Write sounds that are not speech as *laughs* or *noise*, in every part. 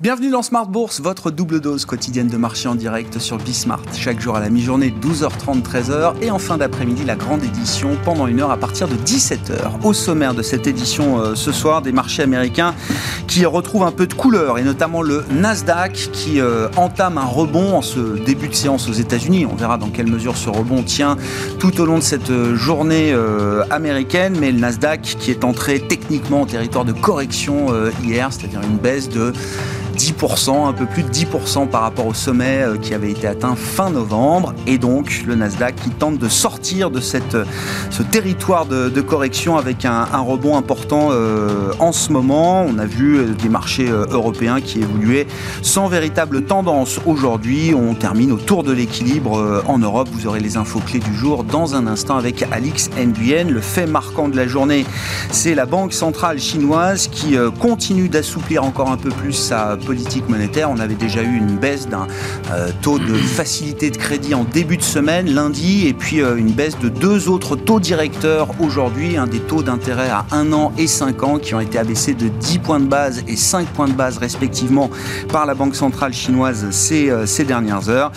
Bienvenue dans Smart Bourse, votre double dose quotidienne de marché en direct sur Bismart. Chaque jour à la mi-journée, 12h30, 13h. Et en fin d'après-midi, la grande édition pendant une heure à partir de 17h. Au sommaire de cette édition euh, ce soir, des marchés américains qui retrouvent un peu de couleur et notamment le Nasdaq qui euh, entame un rebond en ce début de séance aux États-Unis. On verra dans quelle mesure ce rebond tient tout au long de cette euh, journée américaine. Mais le Nasdaq qui est entré techniquement en territoire de correction hier, c'est-à-dire une baisse de 10%, un peu plus de 10% par rapport au sommet euh, qui avait été atteint fin novembre. Et donc le Nasdaq qui tente de sortir de cette, ce territoire de, correction avec un, rebond important euh, en ce moment. On a vu euh, des marchés européens qui évoluaient sans véritable tendance aujourd'hui. On termine autour de l'équilibre en Europe. Vous aurez les infos clés du jour dans un instant avec Alix Nguyen. Le fait marquant de la journée, c'est la Banque centrale chinoise qui continue d'assouplir encore un peu plus sa politique monétaire. On avait déjà eu une baisse d'un euh, taux de *clears throat* facilité de crédit en début de semaine, lundi, et puis euh, une baisse de deux autres taux directeurs aujourd'hui, un des taux d'intérêt à 1 an et 5 ans qui ont été abaissés de 10 points de base et 5 points de base respectivement par la Banque centrale chinoise ces, euh, ces dernières heures.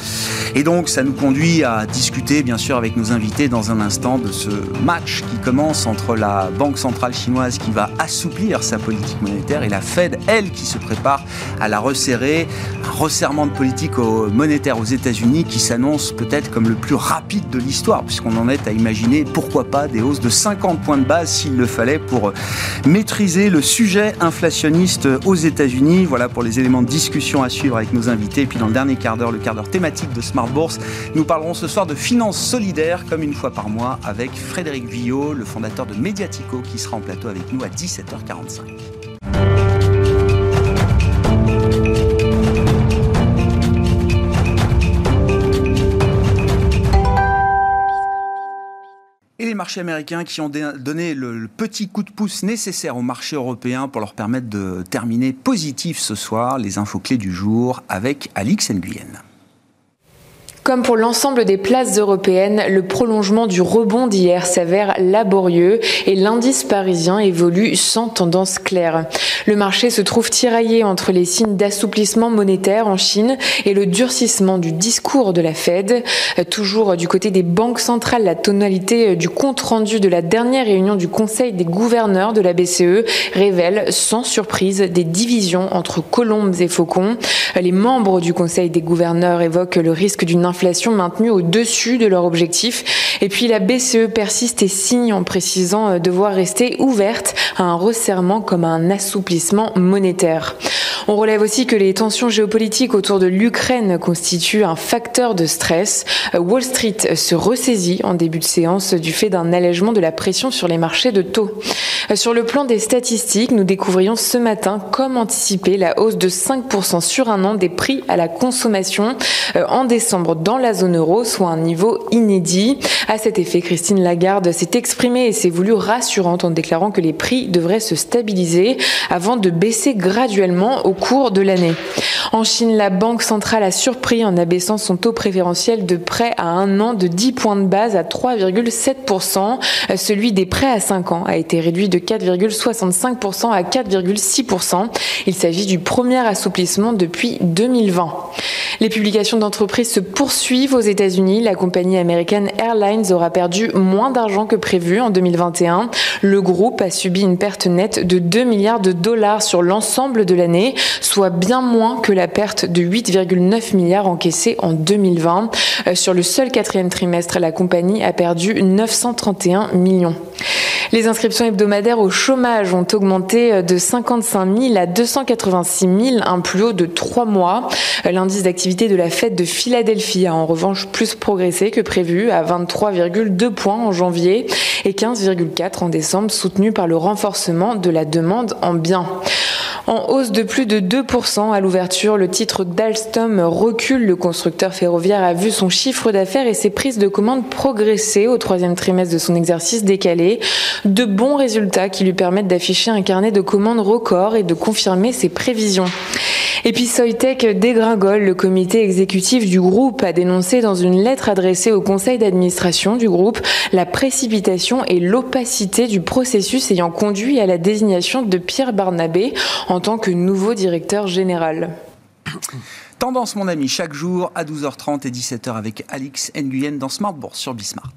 Et donc ça nous conduit à discuter bien sûr avec nos invités dans un instant de ce match qui commence entre la Banque centrale chinoise qui va assouplir sa politique monétaire et la Fed, elle, qui se prépare à la resserrer. Un resserrement de politique monétaire aux États-Unis qui s'annonce peut-être comme le plus rapide de l'histoire, puisqu'on en est à imaginer pourquoi pas des hausses de 50 points de base s'il le fallait pour maîtriser le sujet inflationniste aux États-Unis. Voilà pour les éléments de discussion à suivre avec nos invités. Et puis dans le dernier quart d'heure, le quart d'heure thématique de Smart Bourse, nous parlerons ce soir de finances solidaires, comme une fois par mois, avec Frédéric Villot, le fondateur de Mediatico, qui sera en plateau avec nous à 17h45. Les marchés américains qui ont donné le, petit coup de pouce nécessaire aux marchés européens pour leur permettre de terminer positif ce soir. Les infos clés du jour avec Alix Nguyen. Comme pour l'ensemble des places européennes, le prolongement du rebond d'hier s'avère laborieux et l'indice parisien évolue sans tendance claire. Le marché se trouve tiraillé entre les signes d'assouplissement monétaire en Chine et le durcissement du discours de la Fed. Toujours du côté des banques centrales, la tonalité du compte rendu de la dernière réunion du Conseil des gouverneurs de la BCE révèle sans surprise des divisions entre colombes et faucons. Les membres du Conseil des gouverneurs évoquent le risque d'une maintenue au-dessus de leur objectif. Et puis la BCE persiste et signe en précisant euh, devoir rester ouverte à un resserrement comme à un assouplissement monétaire. On relève aussi que les tensions géopolitiques autour de l'Ukraine constituent un facteur de stress. Euh, Wall Street se ressaisit en début de séance du fait d'un allègement de la pression sur les marchés de taux. Euh, sur le plan des statistiques, nous découvrions ce matin, comme anticipé, la hausse de 5% sur un an des prix à la consommation en décembre dans la zone euro, soit un niveau inédit. À cet effet, Christine Lagarde s'est exprimée et s'est voulue rassurante en déclarant que les prix devraient se stabiliser avant de baisser graduellement au cours de l'année. En Chine, la Banque centrale a surpris en abaissant son taux préférentiel de prêt à un an de 10 points de base à 3,7%. Celui des prêts à 5 ans a été réduit de 4,65% à 4,6%. Il s'agit du premier assouplissement depuis 2020. Les publications d'entreprises se poursuivent aux États-Unis. La compagnie américaine Airlines aura perdu moins d'argent que prévu en 2021. Le groupe a subi une perte nette de 2 milliards de dollars sur l'ensemble de l'année, soit bien moins que la perte de 8,9 milliards encaissée en 2020. Euh, sur le seul quatrième trimestre, la compagnie a perdu 931 millions. Les inscriptions hebdomadaires au chômage ont augmenté euh, de 55 000 à 286 000, un plus haut de trois mois. Euh, l'indice d'activité de la fête de Philadelphie a en revanche plus progressé que prévu à 23,2 points en janvier et 15,4 en décembre, soutenu par le renforcement de la demande en biens. En hausse de plus de 2% à l'ouverture, le titre d'Alstom recule. Le constructeur ferroviaire a vu son chiffre d'affaires et ses prises de commandes progresser au troisième trimestre de son exercice décalé. De bons résultats qui lui permettent d'afficher un carnet de commandes record et de confirmer ses prévisions. Et puis Soitec dégringole. Le comité exécutif du groupe a dénoncé dans une lettre adressée au conseil d'administration du groupe la précipitation et l'opacité du processus ayant conduit à la désignation de Pierre Barnabé en tant que nouveau directeur général. *coughs* Tendance, mon ami, chaque jour à 12h30 et 17h avec Alix Nguyen dans Smart Bourse sur Bismart.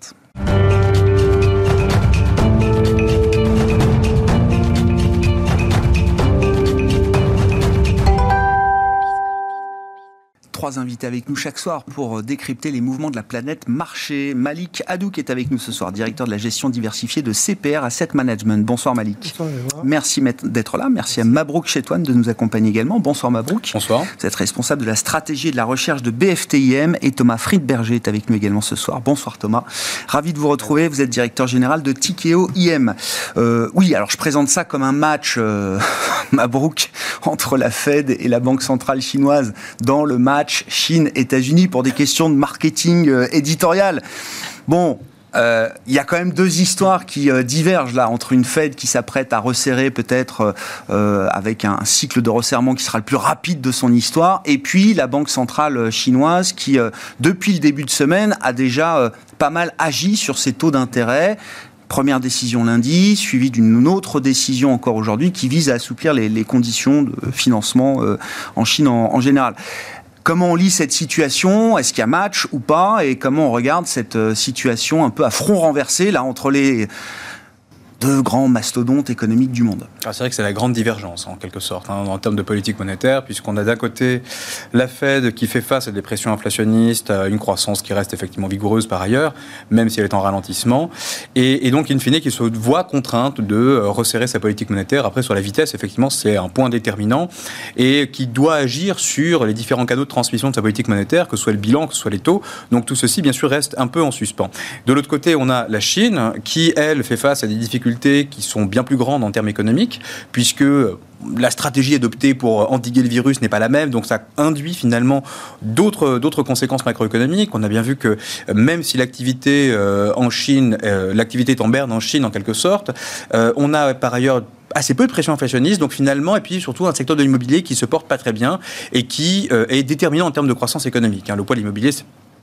Trois invités avec nous chaque soir pour décrypter les mouvements de la planète marché. Malik Hadouk est avec nous ce soir, directeur de la gestion diversifiée de CPR Asset Management. Bonsoir Malik. Bonsoir. Merci d'être là. Merci à Mabrouk Chetouane de nous accompagner également. Bonsoir Mabrouk. Bonsoir. Vous êtes responsable de la stratégie et de la recherche de BFTIM et Thomas Friedberger est avec nous également ce soir. Bonsoir Thomas. Ravi de vous retrouver. Vous êtes directeur général de Tikeo IM. Euh, oui, alors je présente ça comme un match euh, *laughs* Mabrouk entre la Fed et la Banque centrale chinoise dans le match Chine-États-Unis pour des questions de marketing euh, éditorial. Bon, euh, il y a quand même deux histoires qui euh, divergent là entre une Fed qui s'apprête à resserrer peut-être avec un, cycle de resserrement qui sera le plus rapide de son histoire et puis la Banque centrale chinoise qui depuis le début de semaine a déjà pas mal agi sur ses taux d'intérêt Première décision lundi, suivie d'une autre décision encore aujourd'hui qui vise à assouplir les, conditions de financement en Chine en général. Comment on lit cette situation Est-ce qu'il y a match ou pas Et comment on regarde cette euh, situation un peu à front renversé là entre les deux grands mastodontes économiques du monde. Ah, c'est vrai que c'est la grande divergence, en quelque sorte, hein, en termes de politique monétaire, puisqu'on a d'un côté la Fed qui fait face à des pressions inflationnistes, une croissance qui reste effectivement vigoureuse par ailleurs, même si elle est en ralentissement, et, donc, in fine, qui se voit contrainte de euh, resserrer sa politique monétaire. Après, sur la vitesse, effectivement, c'est un point déterminant, et qui doit agir sur les différents canaux de transmission de sa politique monétaire, que ce soit le bilan, que ce soit les taux. Donc, tout ceci, bien sûr, reste un peu en suspens. De l'autre côté, on a la Chine, qui, elle, fait face à des difficultés qui sont bien plus grandes en termes économiques, puisque la stratégie adoptée pour endiguer le virus n'est pas la même, donc ça induit finalement d'autres d'autres conséquences macroéconomiques. On a bien vu que même si l'activité euh, en Chine, euh, l'activité est en berne en Chine en quelque sorte, euh, on a par ailleurs assez peu de pression inflationniste, donc finalement, et puis surtout un secteur de l'immobilier qui se porte pas très bien et qui est déterminant en termes de croissance économique. Hein. Le poids de l'immobilier,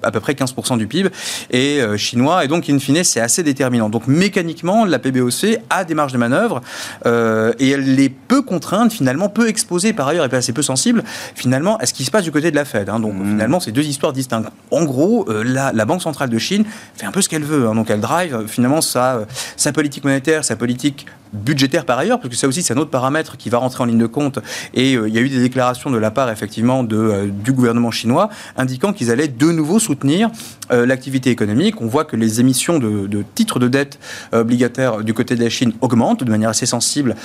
à peu près 15% du PIB et euh, chinois. Et donc, in fine, c'est assez déterminant. Donc, mécaniquement, la PBOC a des marges de manœuvre euh, et elle est peu contrainte, finalement, peu exposée par ailleurs et assez peu sensible, finalement, à ce qui se passe du côté de la Fed. Hein. Donc, mmh. finalement, c'est deux histoires distinctes. En gros, euh, la, la, Banque centrale de Chine fait un peu ce qu'elle veut. Hein. Donc, elle drive finalement sa, sa politique monétaire, sa politique budgétaire par ailleurs, parce que ça aussi c'est un autre paramètre qui va rentrer en ligne de compte. Et il y a eu des déclarations de la part effectivement de, du gouvernement chinois indiquant qu'ils allaient de nouveau soutenir euh, l'activité économique. On voit que les émissions de, de titres de dette obligataires du côté de la Chine augmentent de manière assez sensible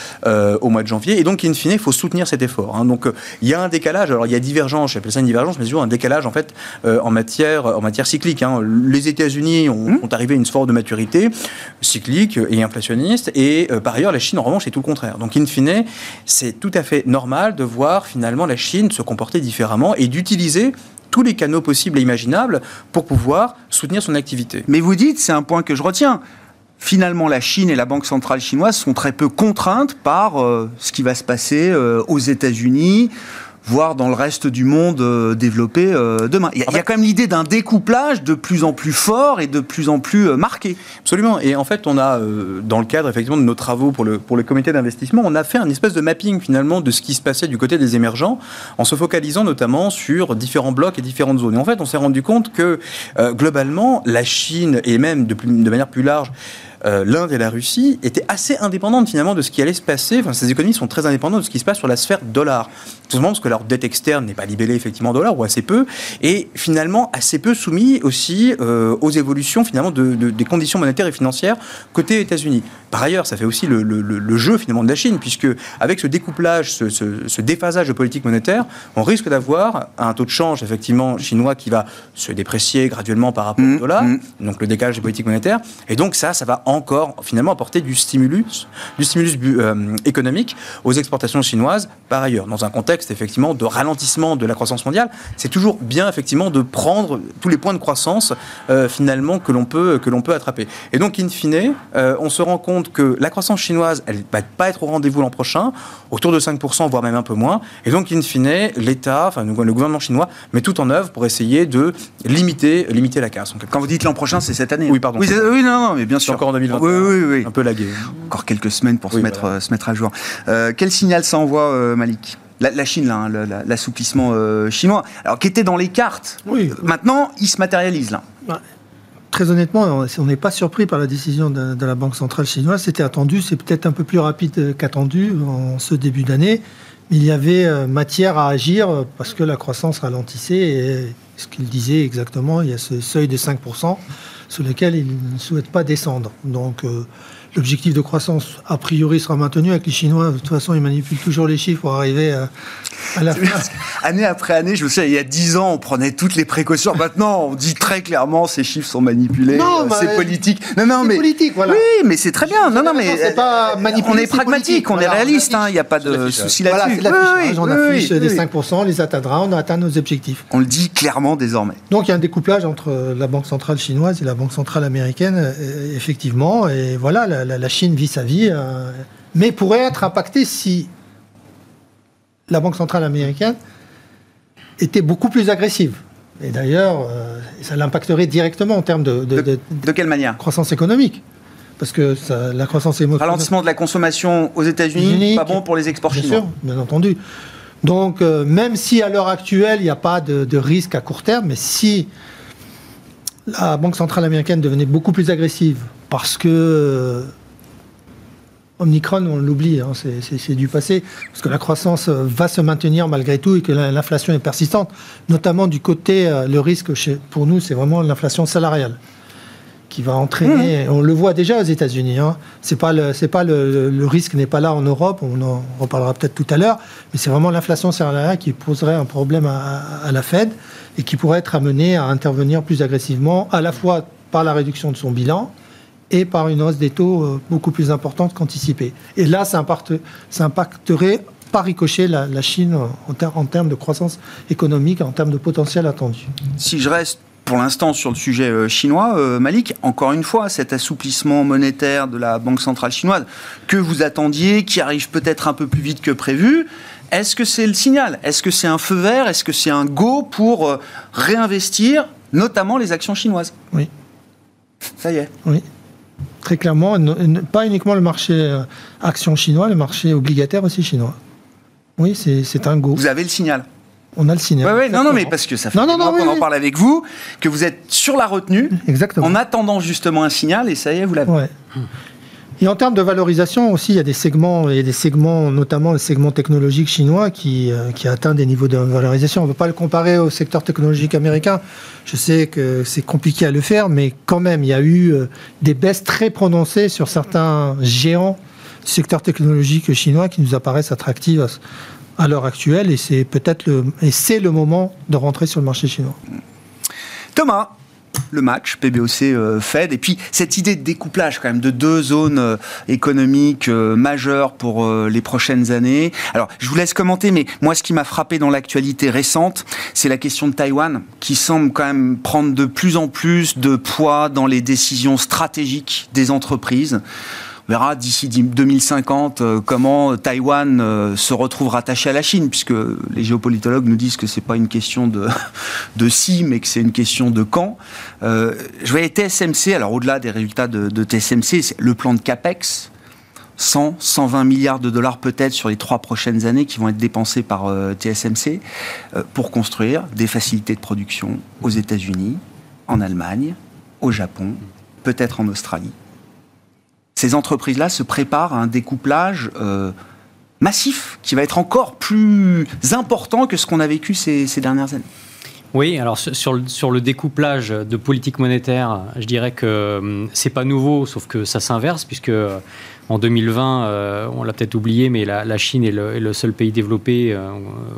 au mois de janvier. Et donc, in fine, il faut soutenir cet effort. Hein. Donc, il y a un décalage. Alors, il y a divergence, j'appelle ça une divergence, mais toujours un décalage en fait en matière en matière cyclique. Hein. Les États-Unis ont, mmh. ont, arrivé à une forme de maturité cyclique et inflationniste, et par ailleurs, la Chine, en revanche, est tout le contraire. Donc, in fine, c'est tout à fait normal de voir finalement la Chine se comporter différemment et d'utiliser tous les canaux possibles et imaginables pour pouvoir soutenir son activité. Mais vous dites, c'est un point que je retiens, finalement, la Chine et la Banque centrale chinoise sont très peu contraintes par euh, ce qui va se passer euh, aux États-Unis, voire dans le reste du monde euh, développé euh, demain. Il y, a, quand même l'idée d'un découplage de plus en plus fort et de plus en plus euh, marqué. Absolument. Et en fait, on a, dans le cadre effectivement de nos travaux pour le, pour le comité d'investissement, on a fait un espèce de mapping finalement de ce qui se passait du côté des émergents, en se focalisant notamment sur différents blocs et différentes zones. Et en fait, on s'est rendu compte que globalement, la Chine et même de, de manière plus large, euh, l'Inde et la Russie étaient assez indépendantes finalement de ce qui allait se passer. Enfin, ces économies sont très indépendantes de ce qui se passe sur la sphère dollar. Tout simplement parce que leur dette externe n'est pas libellée effectivement en dollars ou assez peu, et finalement assez peu soumis aussi euh, aux évolutions finalement de, des conditions monétaires et financières côté États-Unis. Par ailleurs, ça fait aussi le, jeu finalement de la Chine, puisque avec ce découplage, ce, déphasage de politique monétaire, on risque d'avoir un taux de change effectivement chinois qui va se déprécier graduellement par rapport au mmh, dollar, mmh. donc le décalage des politiques monétaires, et donc ça, ça va encore finalement apporter du stimulus, du stimulus euh, économique aux exportations chinoises. Par ailleurs, dans un contexte effectivement de ralentissement de la croissance mondiale, c'est toujours bien effectivement de prendre tous les points de croissance euh, finalement que l'on peut que l'on peut attraper. Et donc, in fine, euh, on se rend compte que la croissance chinoise, elle ne va pas être au rendez-vous l'an prochain, autour de 5%, voire même un peu moins. Et donc, in fine, l'État, enfin le gouvernement chinois, met tout en œuvre pour essayer de limiter, limiter la casse. Quand vous dites l'an prochain, c'est cette année. Oui, pardon. Oui, non, non, mais bien sûr. Encore en 2021. Oui, oui, oui. Un peu lagué. Encore quelques semaines pour se, Oui, mettre, voilà. euh, se mettre à jour. Euh, quel signal ça envoie, euh, Malik? La, la Chine, là, hein, l'assouplissement euh, chinois, alors qui était dans les cartes. Oui. Maintenant, il se matérialise là. Très honnêtement, on n'est pas surpris par la décision de, de la Banque centrale chinoise. C'était attendu, c'est peut-être un peu plus rapide qu'attendu en ce début d'année. Mais il y avait matière à agir parce que la croissance ralentissait. Et ce qu'il disait exactement, il y a ce seuil de 5% sur lequel il ne souhaite pas descendre. Donc euh, l'objectif de croissance, a priori, sera maintenu avec les Chinois. De toute façon, ils manipulent toujours les chiffres pour arriver à, à la *laughs* fin. Année après année, je me souviens, il y a 10 ans, on prenait toutes les précautions. Maintenant, on dit très clairement, ces chiffres sont manipulés, Non, euh, bah, c'est politique. Non, non, c'est mais politique, voilà. Oui, mais c'est très bien. Non, non, mais C'est pas manipulé, on est pragmatique, on est réaliste. on hein, Il n'y a pas de l'affichage. souci Voilà, là-dessus. c'est l'affichage. Oui, on oui, affiche oui, des oui. 5%, on les atteindra, on a atteint nos objectifs. On le dit clairement désormais. Donc il y a un découplage entre la Banque centrale chinoise et la Banque centrale américaine, euh, effectivement. Et voilà, la, la- la Chine vit sa vie, euh, mais pourrait être impactée si la Banque centrale américaine était beaucoup plus agressive. Et d'ailleurs, euh, ça l'impacterait directement en termes de, de- De, de de quelle manière? croissance économique. Parce que ça- la croissance économique... Ralentissement de la consommation aux États-Unis, Unis, pas bon pour les exports Bien chinois. sûr, bien entendu. Donc, euh, même si à l'heure actuelle, il n'y a pas de, de risque à court terme, mais si la Banque centrale américaine devenait beaucoup plus agressive, parce que Omicron, on l'oublie, hein, c'est- du passé, parce que la croissance euh, va se maintenir malgré tout et que la- l'inflation est persistante, notamment du côté, euh, le risque chez- pour nous, c'est vraiment l'inflation salariale qui va entraîner. On le voit déjà aux États-Unis. Hein. C'est pas le, c'est pas le, le risque n'est pas là en Europe. On en reparlera peut-être tout à l'heure. Mais c'est vraiment l'inflation salariale qui poserait un problème à, à la Fed et qui pourrait être amenée à intervenir plus agressivement, à la fois par la réduction de son bilan et par une hausse des taux euh, beaucoup plus importante qu'anticipée. Et là, ça, impacte- ça impacterait par ricochet la, la Chine en, ter- en termes de croissance économique, en termes de potentiel attendu. Si je reste pour l'instant sur le sujet euh, chinois, euh, Malik, encore une fois, cet assouplissement monétaire de la Banque centrale chinoise que vous attendiez, qui arrive peut-être un peu plus vite que prévu, est-ce que c'est le signal? Est-ce que c'est un feu vert? Est-ce que c'est un go pour euh, réinvestir, notamment les actions chinoises? Oui. Ça y est. Oui, très clairement, pas uniquement le marché euh, action chinois, le marché obligataire aussi chinois. Oui, c'est un go. Vous avez le signal. On a le signal. Ouais, ouais, non, non, mais parce que ça fait Non, non, oui, qu'on en parle avec vous, que vous êtes sur la retenue, Exactement. en attendant justement un signal, et ça y est, vous l'avez. Ouais. Et en termes de valorisation aussi, il y a des segments, a des segments, notamment le segment technologique chinois qui, euh, qui atteint des niveaux de valorisation. On ne peut pas le comparer au secteur technologique américain. Je sais que c'est compliqué à le faire, mais quand même, il y a eu euh, des baisses très prononcées sur certains géants du secteur technologique chinois qui nous apparaissent attractifs à, à l'heure actuelle. Et c'est peut-être le, et c'est le moment de rentrer sur le marché chinois. Thomas, le match PBOC euh, et puis cette idée de découplage quand même de deux zones euh, économiques euh, majeures pour les prochaines années. Alors, je vous laisse commenter mais moi ce qui m'a frappé dans l'actualité récente, c'est la question de Taïwan qui semble quand même prendre de plus en plus de poids dans les décisions stratégiques des entreprises. Verra d'ici 2050 euh, comment Taïwan euh, se retrouve rattaché à la Chine, puisque les géopolitologues nous disent que c'est pas une question de, *laughs* si, mais que c'est une question de quand. Euh, je voyais TSMC, alors au-delà des résultats de, de TSMC, le plan de CAPEX, 100, 120 milliards de dollars peut-être sur les trois prochaines années qui vont être dépensés par TSMC pour construire des facilités de production aux États-Unis, en Allemagne, au Japon, peut-être en Australie ces entreprises-là se préparent à un découplage euh, massif qui va être encore plus important que ce qu'on a vécu ces, dernières années. Oui, alors sur le, découplage de politique monétaire, je dirais que hum, c'est pas nouveau, sauf que ça s'inverse, puisque euh, en 2020, euh, on l'a peut-être oublié, mais la, Chine est le, seul pays développé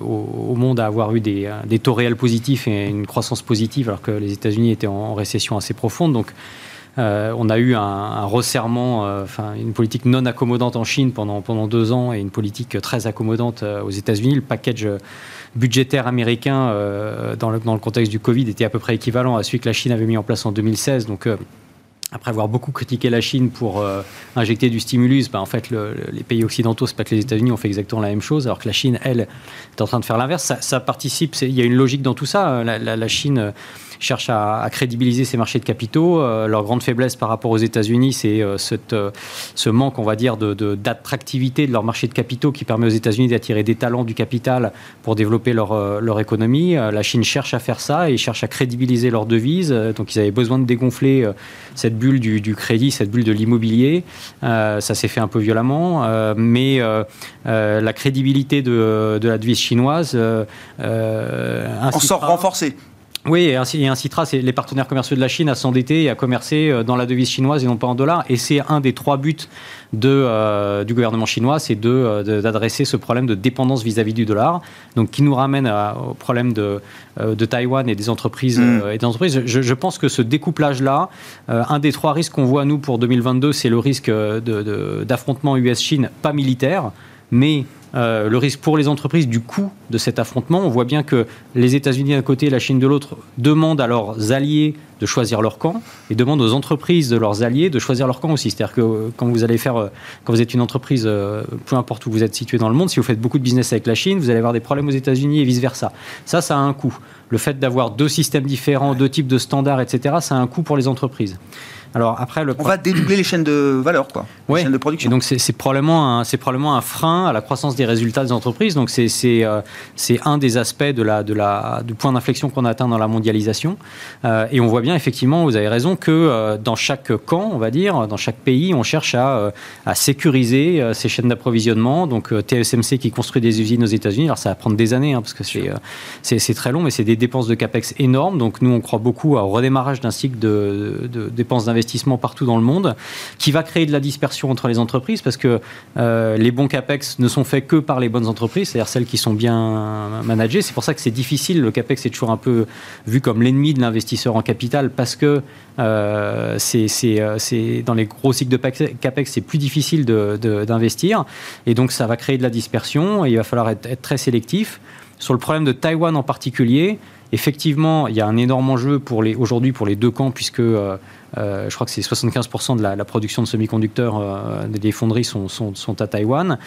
au, monde à avoir eu des, taux réels positifs et une croissance positive, alors que les États-Unis étaient en, en récession assez profonde. Donc, euh, on a eu un, resserrement, euh, une politique non accommodante en Chine pendant, pendant deux ans et une politique très accommodante euh, aux États-Unis. Le package budgétaire américain dans, le, contexte du Covid était à peu près équivalent à celui que la Chine avait mis en place en 2016. Donc après avoir beaucoup critiqué la Chine pour injecter du stimulus, bah, en fait, le- le- les pays occidentaux, c'est pas que les États-Unis ont fait exactement la même chose, alors que la Chine, elle, est en train de faire l'inverse. Ça, participe, il y a une logique dans tout ça. La, la- Chine cherchent à, crédibiliser ces marchés de capitaux. leur grande faiblesse par rapport aux États-Unis, c'est ce manque, on va dire, d'attractivité de, de, leur marché de capitaux qui permet aux États-Unis d'attirer des talents du capital pour développer leur, leur économie. La Chine cherche à faire ça et cherche à crédibiliser leur devise. Donc ils avaient besoin de dégonfler cette bulle du, du crédit, cette bulle de l'immobilier. ça s'est fait un peu violemment, mais la crédibilité de, de la devise chinoise. Euh, euh sort renforcé. Oui, et, ainsi, incitera les partenaires commerciaux de la Chine à s'endetter et à commercer euh, dans la devise chinoise et non pas en dollars. Et c'est un des trois buts de, euh, du gouvernement chinois, c'est d'adresser ce problème de dépendance vis-à-vis du dollar, donc qui nous ramène au problème de, de Taïwan et des entreprises. Mm. et des entreprises. Je, pense que ce découplage-là, un des trois risques qu'on voit nous pour 2022, c'est le risque d'affrontement US-Chine pas militaire, mais euh, le risque pour les entreprises du coût de cet affrontement. On voit bien que les États-Unis d'un côté et la Chine de l'autre demandent à leurs alliés de choisir leur camp et demandent aux entreprises de leurs alliés de choisir leur camp aussi. C'est-à-dire que euh, quand vous allez faire, euh, quand vous êtes une entreprise, peu importe où vous êtes situé dans le monde, si vous faites beaucoup de business avec la Chine, vous allez avoir des problèmes aux États-Unis et vice versa. Ça, ça a un coût. Le fait d'avoir deux systèmes différents, deux types de standards, etc., ça a un coût pour les entreprises. Alors après, le... on va dédoubler les chaînes de valeur, quoi. Les chaînes de production. Et donc c'est probablement un, c'est probablement un frein à la croissance des résultats des entreprises. Donc c'est c'est euh, c'est un des aspects de la de la du point d'inflexion qu'on atteint dans la mondialisation. Euh, et on voit bien effectivement, vous avez raison, que euh, dans chaque camp, on va dire, dans chaque pays, on cherche à à sécuriser ces chaînes d'approvisionnement. Donc TSMC qui construit des usines aux États-Unis. Alors ça va prendre des années hein, parce que c'est c'est très long, mais c'est des dépenses de capex énormes. Donc nous on croit beaucoup au redémarrage d'un cycle de, de dépenses d'investissement partout dans le monde, qui va créer de la dispersion entre les entreprises parce que euh, les bons capex ne sont faits que par les bonnes entreprises, c'est-à-dire celles qui sont bien managées. C'est pour ça que c'est difficile. Le capex est toujours un peu vu comme l'ennemi de l'investisseur en capital parce que euh, euh, c'est dans les gros cycles de capex, c'est plus difficile d'investir et donc ça va créer de la dispersion et il va falloir être, très sélectif. Sur le problème de Taïwan en particulier, effectivement, il y a un énorme enjeu pour les aujourd'hui pour les deux camps puisque je crois que c'est 75% de la, production de semi-conducteurs euh, des fonderies sont, sont, à Taïwan.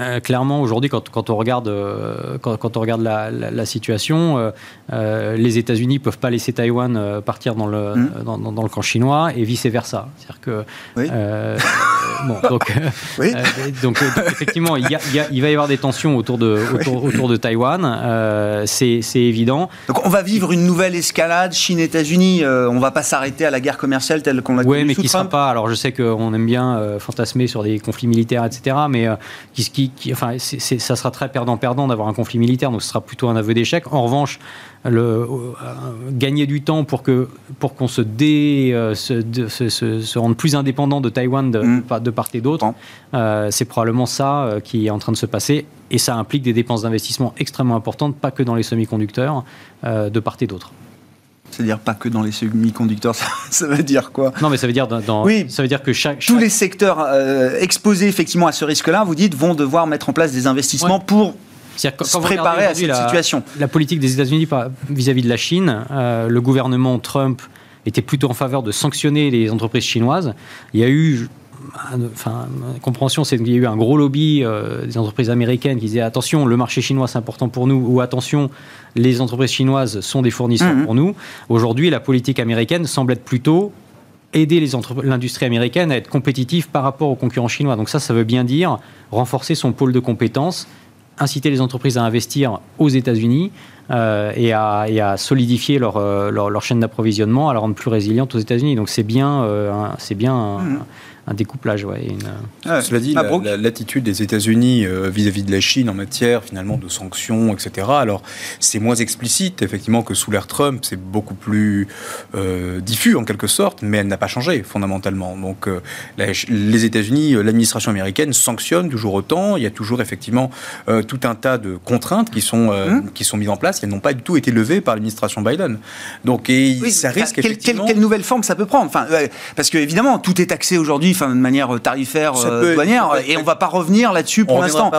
Euh, clairement, aujourd'hui, quand, quand, on regarde, euh, quand, on regarde la, la, situation, euh, les États-Unis ne peuvent pas laisser Taïwan partir dans le, mmh. dans, dans, le camp chinois et vice-versa. C'est-à-dire que. Oui. bon, donc, *laughs* oui. donc, effectivement, il, y a, il, va y avoir des tensions autour de, autour, autour de Taïwan. c'est évident. Donc, on va vivre une nouvelle escalade Chine-États-Unis. on ne va pas s'arrêter à la guerre commerciale telle qu'on l'a Oui, mais qui ne sera pas. Alors, je sais qu'on aime bien fantasmer sur des conflits militaires, etc. Mais qui, qui enfin, ça sera très perdant-perdant d'avoir un conflit militaire, donc ce sera plutôt un aveu d'échec. En revanche, le, euh, gagner du temps pour que pour qu'on se, dé, euh, se, rende plus indépendant de Taïwan de, mm. de part et d'autre, euh, c'est probablement ça qui est en train de se passer. Et ça implique des dépenses d'investissement extrêmement importantes, pas que dans les semi-conducteurs, de part et d'autre. C'est-à-dire pas que dans les semi-conducteurs, *laughs* ça, veut dire quoi Non, mais ça veut dire dans, oui, ça veut dire que chaque, tous les secteurs euh, exposés effectivement à ce risque-là, vous dites, vont devoir mettre en place des investissements pour se préparer à cette situation. La politique des États-Unis vis-à-vis de la Chine, euh, le gouvernement Trump était plutôt en faveur de sanctionner les entreprises chinoises. Il y a eu enfin, compréhension, c'est qu'il y a eu un gros lobby euh, des entreprises américaines qui disaient attention, le marché chinois c'est important pour nous, ou attention, les entreprises chinoises sont des fournisseurs mhm. pour nous. Aujourd'hui, la politique américaine semble être plutôt aider l'industrie américaine à être compétitive par rapport aux concurrents chinois. Donc ça, ça veut bien dire renforcer son pôle de compétences, inciter les entreprises à investir aux États-Unis euh, et, à, solidifier euh, leur, leur, chaîne d'approvisionnement, à la rendre plus résiliente aux États-Unis. Donc c'est bien, c'est bien mhm un découplage. Ouais, une... Cela dit, l'attitude des États-Unis euh, vis-à-vis de la Chine en matière finalement de sanctions, etc. Alors, c'est moins explicite effectivement que sous l'ère Trump, c'est beaucoup plus euh, diffus en quelque sorte, mais elle n'a pas changé fondamentalement. Donc, euh, les États-Unis, l'administration américaine sanctionne toujours autant. Il y a toujours effectivement tout un tas de contraintes qui sont hum. qui sont mises en place. Elles n'ont pas du tout été levées par l'administration Biden. Donc, et ça risque effectivement... quelle, nouvelle forme ça peut prendre? Enfin, parce que évidemment, tout est taxé aujourd'hui de manière tarifaire, euh, douanière, et on ne va pas revenir là-dessus pour l'instant.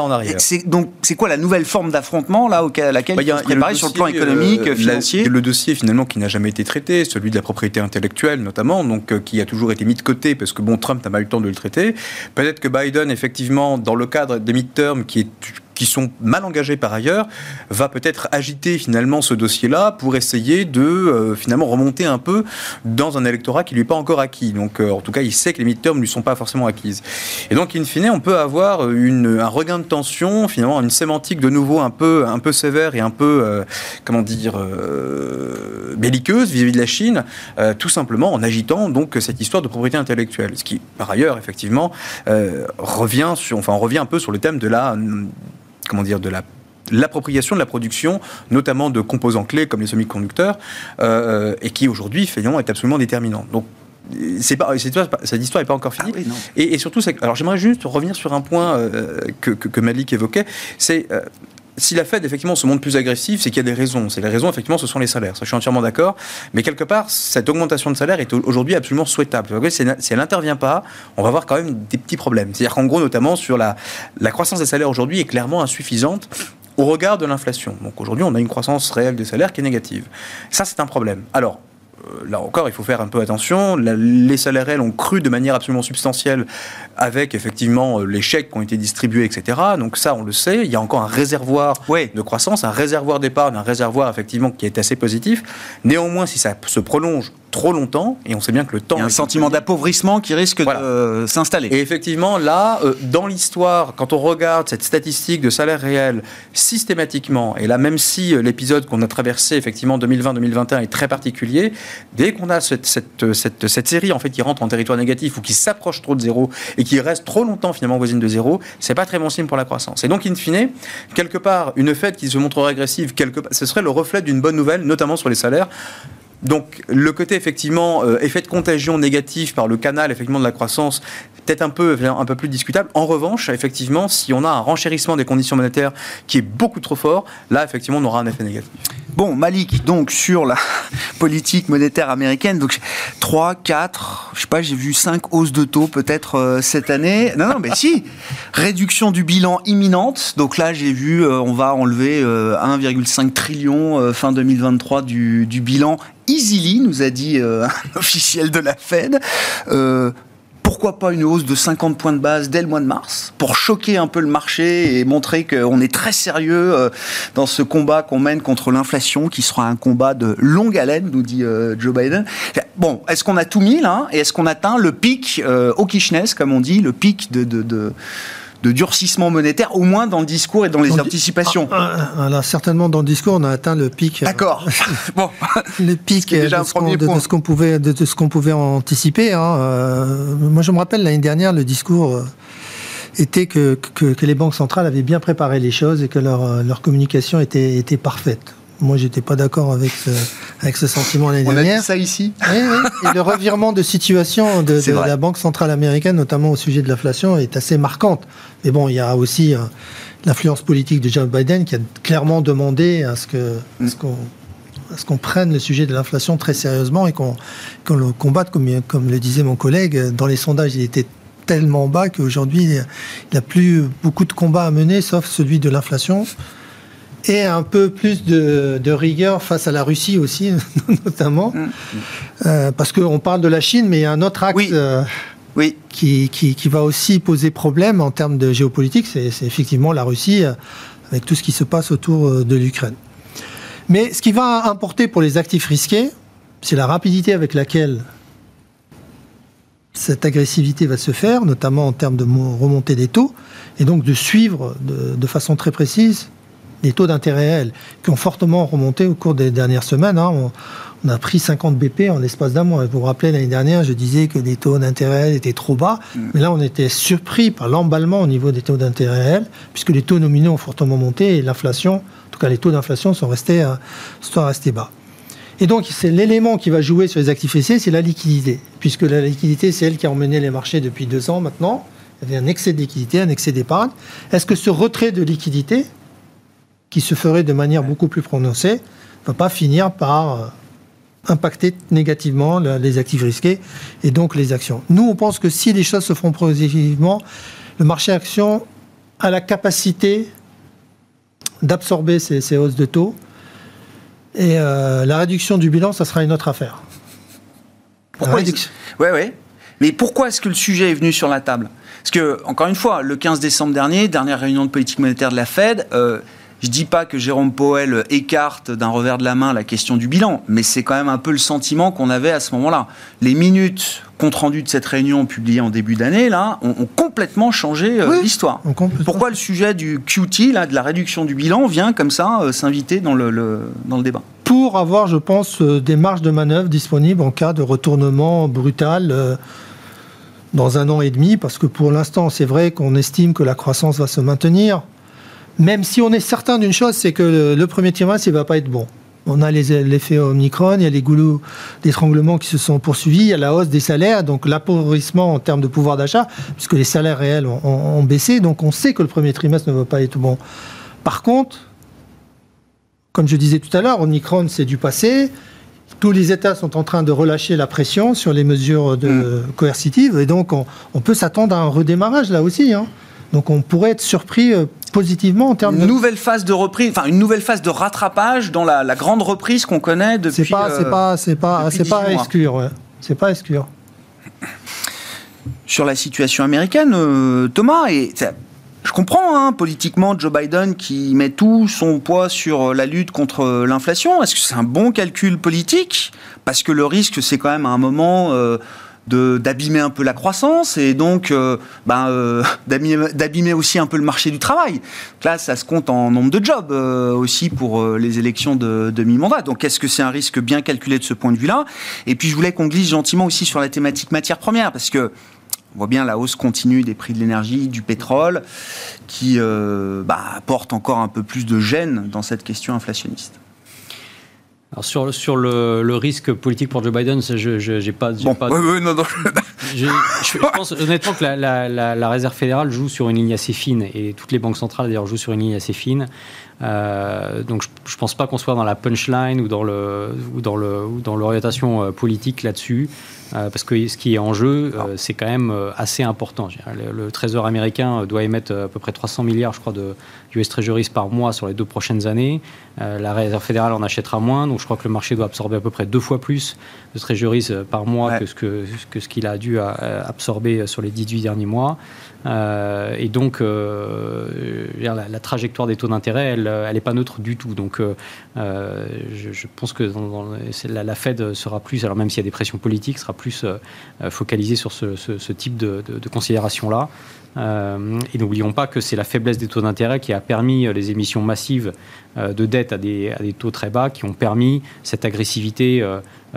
Donc, c'est quoi la nouvelle forme d'affrontement là à laquelle bah, il y a, se préparer sur le plan économique, euh, financier Le dossier finalement qui n'a jamais été traité, celui de la propriété intellectuelle notamment, donc euh, qui a toujours été mis de côté parce que bon, Trump n'a pas eu le temps de le traiter. Peut-être que Biden, effectivement, dans le cadre des midterms, qui est qui sont mal engagés par ailleurs, va peut-être agiter finalement ce dossier-là pour essayer de euh, finalement remonter un peu dans un électorat qui lui est pas encore acquis. Donc, euh, en tout cas, il sait que les midterms ne lui sont pas forcément acquises. Et donc, in fine, on peut avoir une, un regain de tension, finalement, une sémantique de nouveau un peu, un peu sévère et un peu, euh, comment dire, belliqueuse vis-à-vis de la Chine, tout simplement en agitant donc cette histoire de propriété intellectuelle. Ce qui, par ailleurs, effectivement, revient sur, enfin, on revient un peu sur le thème de la comment dire, de la l'appropriation de la production, notamment de composants clés comme les semi-conducteurs, euh, et qui aujourd'hui, finalement, est absolument déterminant. Donc, c'est pas, cette histoire n'est pas encore finie. Ah et, surtout, alors j'aimerais juste revenir sur un point euh, que, que, Malik évoquait, c'est euh, si la Fed effectivement se montre plus agressive, c'est qu'il y a des raisons. C'est les raisons effectivement, ce sont les salaires. Je suis entièrement d'accord. Mais quelque part, cette augmentation de salaire est aujourd'hui absolument souhaitable. Si elle n'intervient pas, on va avoir quand même des petits problèmes. C'est-à-dire qu'en gros, notamment sur la, la croissance des salaires aujourd'hui est clairement insuffisante au regard de l'inflation. Donc aujourd'hui, on a une croissance réelle des salaires qui est négative. Ça, c'est un problème. Alors, là encore, il faut faire un peu attention. les salaires réels ont cru de manière absolument substantielle avec effectivement euh, les chèques qui ont été distribués, etc. Donc ça, on le sait. Il y a encore un réservoir de croissance, un réservoir d'épargne, un réservoir effectivement qui est assez positif. Néanmoins, si ça se prolonge trop longtemps, et on sait bien que le temps... Il y a un sentiment d'appauvrissement qui risque de s'installer. Et effectivement, là, euh, dans l'histoire, quand on regarde cette statistique de salaire réel systématiquement, et là, même si l'épisode qu'on a traversé, effectivement, 2020-2021 est très particulier, dès qu'on a cette, cette, cette, cette, série, en fait, qui rentre en territoire négatif ou qui s'approche trop de zéro et qui reste trop longtemps, finalement, voisine de zéro, c'est pas très bon signe pour la croissance. Et donc, in fine, quelque part, une fête qui se montrerait agressive, quelque ce serait le reflet d'une bonne nouvelle, notamment sur les salaires. Donc le côté effectivement euh, effet de contagion négatif par le canal effectivement de la croissance peut-être un peu un peu plus discutable. En revanche, effectivement, si on a un renchérissement des conditions monétaires qui est beaucoup trop fort, là effectivement on aura un effet négatif. Bon, Malik, donc sur la *laughs* politique monétaire américaine, donc 3, 4, je sais pas, j'ai vu 5 hausses de taux peut-être euh, cette année. Non, non, mais si, réduction du bilan imminente. Donc là, j'ai vu, euh, on va enlever 1,5 trillion fin 2023 du, du bilan easily, nous a dit euh, *laughs* un officiel de la Fed. Euh, pourquoi pas une hausse de 50 points de base dès le mois de mars pour choquer un peu le marché et montrer qu'on est très sérieux euh, dans ce combat qu'on mène contre l'inflation qui sera un combat de longue haleine, nous dit Joe Biden. Bon, est-ce qu'on a tout mis là Et est-ce qu'on atteint le pic au Kishness, comme on dit, le pic de de durcissement monétaire, au moins dans le discours et dans les anticipations. Ah, ah, ah, certainement dans le discours, on a atteint le pic. Euh, D'accord. *laughs* bon, le *laughs* pic de, ce qu'on pouvait, de, ce qu'on pouvait anticiper. Hein. Euh, moi, je me rappelle l'année dernière, le discours euh, était que, que, les banques centrales avaient bien préparé les choses et que leur, leur communication était, était parfaite. Moi, j'étais pas d'accord avec ce, avec ce sentiment l'année dernière. On a dit ça ici. Oui, oui. Et le revirement de situation de, *laughs* la Banque centrale américaine, notamment au sujet de l'inflation, est assez marquante. Mais bon, il y a aussi euh, l'influence politique de Joe Biden qui a clairement demandé à ce que, qu'on ce qu'on prenne le sujet de l'inflation très sérieusement et qu'on le combatte, comme, comme le disait mon collègue. Dans les sondages, il était tellement bas qu'aujourd'hui, il n'a plus beaucoup de combats à mener, sauf celui de l'inflation et un peu plus de, rigueur face à la Russie aussi, *laughs* notamment. Mm. Euh, parce qu'on parle de la Chine, mais il y a un autre axe euh, oui. Qui, va aussi poser problème en termes de géopolitique, c'est effectivement la Russie, euh, avec tout ce qui se passe autour de l'Ukraine. Mais ce qui va importer pour les actifs risqués, c'est la rapidité avec laquelle cette agressivité va se faire, notamment en termes de remontée des taux, et donc de suivre de, façon très précise des taux d'intérêt réels qui ont fortement remonté au cours des dernières semaines. Hein. A pris 50 BP en l'espace d'un mois. Vous vous rappelez, l'année dernière, je disais que les taux d'intérêt étaient trop bas. Mm. Mais là, on était surpris par l'emballement au niveau des taux d'intérêt réels, puisque les taux nominaux ont fortement monté et l'inflation, en tout cas les taux d'inflation, sont restés, euh, sont restés bas. Et donc, c'est l'élément qui va jouer sur les actifs risqués, c'est la liquidité. Puisque la liquidité, c'est elle qui a emmené les marchés depuis deux ans maintenant. Il y avait un excès de liquidité, un excès d'épargne. Est-ce que ce retrait de liquidité, qui se ferait de manière beaucoup plus prononcée, ne va pas finir par euh, impacter négativement les actifs risqués et donc les actions. Nous, on pense que si les choses se font progressivement, le marché action a la capacité d'absorber ces, hausses de taux et euh, la réduction du bilan, ça sera une autre affaire. Pourquoi Oui, oui. Mais pourquoi est-ce que le sujet est venu sur la table? Parce que, encore une fois, le 15 décembre dernier, dernière réunion de politique monétaire de la Fed, euh, je dis pas que Jérôme Powell écarte d'un revers de la main la question du bilan, mais c'est quand même un peu le sentiment qu'on avait à ce moment-là. Les minutes compte rendu de cette réunion publiée en début d'année là ont, complètement changé euh, l'histoire. Pourquoi le sujet du QT, là, de la réduction du bilan, vient comme ça euh, s'inviter dans le, dans le débat? Pour avoir, je pense, euh, des marges de manœuvre disponibles en cas de retournement brutal dans un an et demi, parce que pour l'instant, c'est vrai qu'on estime que la croissance va se maintenir. Même si on est certain d'une chose, c'est que le, premier trimestre, il ne va pas être bon. On a l'effet Omicron, il y a les goulots d'étranglement qui se sont poursuivis, il y a la hausse des salaires, donc l'appauvrissement en termes de pouvoir d'achat, puisque les salaires réels ont, baissé, donc on sait que le premier trimestre ne va pas être bon. Par contre, comme je disais tout à l'heure, Omicron, c'est du passé. Tous les États sont en train de relâcher la pression sur les mesures de mm. coercitives, et donc on, peut s'attendre à un redémarrage là aussi. Hein. Donc on pourrait être surpris euh, positivement en termes une nouvelle phase de reprise, enfin une nouvelle phase de rattrapage dans la, grande reprise qu'on connaît depuis. C'est pas, c'est pas, c'est pas, c'est pas à exclure. C'est pas à exclure. Sur la situation américaine, euh, Thomas, et je comprends hein, politiquement Joe Biden qui met tout son poids sur la lutte contre l'inflation. Est-ce que c'est un bon calcul politique? Parce que le risque, c'est quand même à un moment. Euh, d'abîmer un peu la croissance et donc euh, ben, euh, *laughs* d'abîmer aussi un peu le marché du travail. là, ça se compte en nombre de jobs euh, aussi pour les élections de, de mi-mandat. Donc est-ce que c'est un risque bien calculé de ce point de vue-là? Et puis je voulais qu'on glisse gentiment aussi sur la thématique matière première parce que on voit bien la hausse continue des prix de l'énergie, du pétrole, qui bah, apporte encore un peu plus de gêne dans cette question inflationniste. Alors sur, sur le, le, risque politique pour Joe Biden, je n'ai pas... Bon, pas non, non. je, je, *laughs* pense honnêtement que la, la, la, Réserve fédérale joue sur une ligne assez fine, et toutes les banques centrales d'ailleurs jouent sur une ligne assez fine. Euh, donc je ne pense pas qu'on soit dans la punchline ou dans le ou dans le ou dans l'orientation euh, politique là-dessus. Euh, parce que ce qui est en jeu, euh, c'est quand même euh, assez important. Le, Trésor américain doit émettre à peu près 300 milliards, je crois, de US Treasuries par mois sur les deux prochaines années. la Réserve fédérale en achètera moins, donc je crois que le marché doit absorber à peu près deux fois plus de Treasuries par mois que ce que, que ce qu'il a dû absorber sur les 18 derniers mois. Euh, et donc, euh, la, trajectoire des taux d'intérêt, elle n'est pas neutre du tout. Donc, euh, je, pense que la, Fed sera plus, alors même s'il y a des pressions politiques, sera plus focalisée sur ce, type de, considération-là. Euh, et n'oublions pas que c'est la faiblesse des taux d'intérêt qui a permis euh, les émissions massives euh, de dette à des, taux très bas, qui ont permis cette agressivité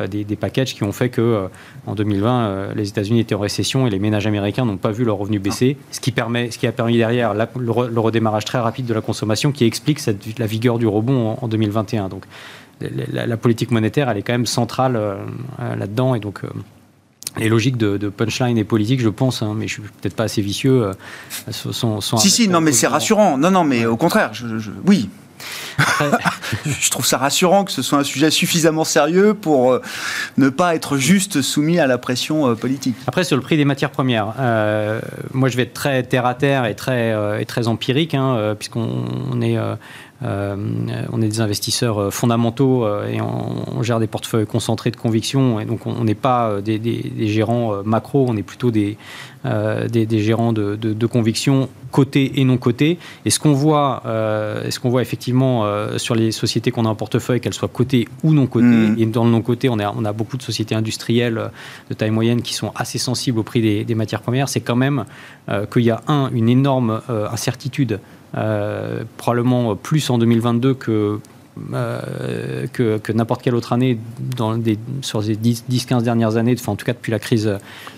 des, packages qui ont fait que en 2020, les États-Unis étaient en récession et les ménages américains n'ont pas vu leurs revenus baisser, ce qui, permet, ce qui a permis derrière le, redémarrage très rapide de la consommation qui explique la vigueur du rebond en, 2021. Donc la, politique monétaire, elle est quand même centrale là-dedans et donc les logiques de, punchline et politique, je pense, hein, mais je suis peut-être pas assez vicieux, euh, sont, Si, si, non, mais c'est rassurant. Non, non, mais au contraire, je, oui. *laughs* je trouve ça rassurant que ce soit un sujet suffisamment sérieux pour euh, ne pas être juste soumis à la pression euh, politique. Après, sur le prix des matières premières, moi je vais être très terre à terre et très, et très empirique, hein, puisqu'on est euh, on est des investisseurs euh, fondamentaux euh, et on, gère des portefeuilles concentrés de conviction. Et donc, on n'est pas des, gérants macro, on est plutôt des, des, gérants de, de, conviction cotés et non cotés. Et ce qu'on voit, ce qu'on voit effectivement sur les sociétés qu'on a en portefeuille, qu'elles soient cotées ou non cotées, mmh. et dans le non coté, on a, on a beaucoup de sociétés industrielles de taille moyenne qui sont assez sensibles au prix des, matières premières, c'est quand même qu'il y a un, une énorme incertitude probablement plus en 2022 que euh, que, n'importe quelle autre année dans des, sur les 10-15 dernières années, enfin, en tout cas depuis la crise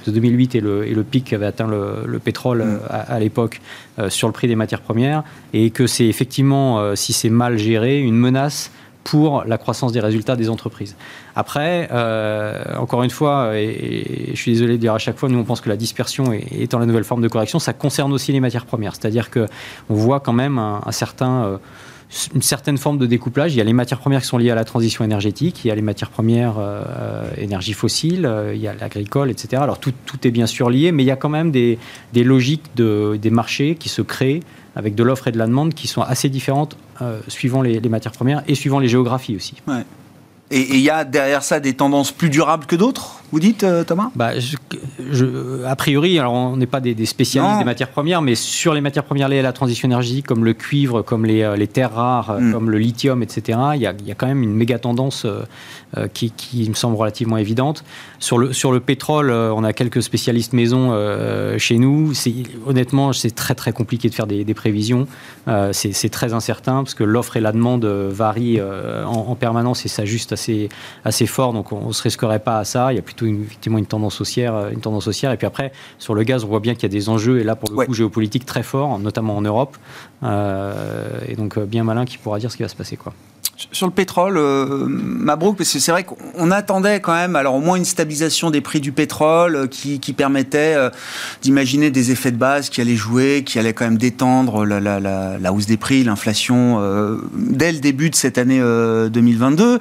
de 2008 et le, et le pic qu'avait atteint le, pétrole mm. à, l'époque sur le prix des matières premières, et que c'est effectivement, si c'est mal géré, une menace pour la croissance des résultats des entreprises. Après, euh, encore une fois, et, je suis désolé de dire à chaque fois, nous on pense que la dispersion étant la nouvelle forme de correction, ça concerne aussi les matières premières. C'est-à-dire qu'on voit quand même un, certain... Euh, une certaine forme de découplage. Il y a les matières premières qui sont liées à la transition énergétique, il y a les matières premières euh, énergie fossile, il y a l'agricole, etc. Alors tout, tout, est bien sûr lié, mais il y a quand même des, des logiques de, des marchés qui se créent avec de l'offre et de la demande qui sont assez différentes euh, suivant les, matières premières et suivant les géographies aussi. Et il y a derrière ça des tendances plus durables que d'autres? Vous dites, euh, Thomas? Bah, je, A priori, alors on n'est pas des, spécialistes des matières premières, mais sur les matières premières liées à la transition énergétique, comme le cuivre, comme les, les terres rares, mm. comme le lithium, etc., il y, a, il y, a, quand même une méga tendance qui, qui, me semble relativement évidente. Sur le, sur le pétrole, on a quelques spécialistes maison chez nous. Honnêtement, c'est très très compliqué de faire des, des prévisions. c'est très incertain parce que l'offre et la demande varient en, en permanence et s'ajustent assez, assez fort, donc on ne se risquerait pas à ça. Il y a plutôt une, effectivement une tendance haussière, euh, une tendance haussière. Et puis après, sur le gaz, on voit bien qu'il y a des enjeux, et là pour le coup géopolitique très forts, notamment en Europe. Euh, et donc euh, bien malin qui pourra dire ce qui va se passer. Quoi. Sur le pétrole, euh, Mabrouk, parce que c'est vrai qu'on attendait quand même, alors au moins une stabilisation des prix du pétrole euh, qui, permettait d'imaginer des effets de base qui allaient jouer, qui allaient quand même détendre la, hausse des prix, l'inflation dès le début de cette année 2022.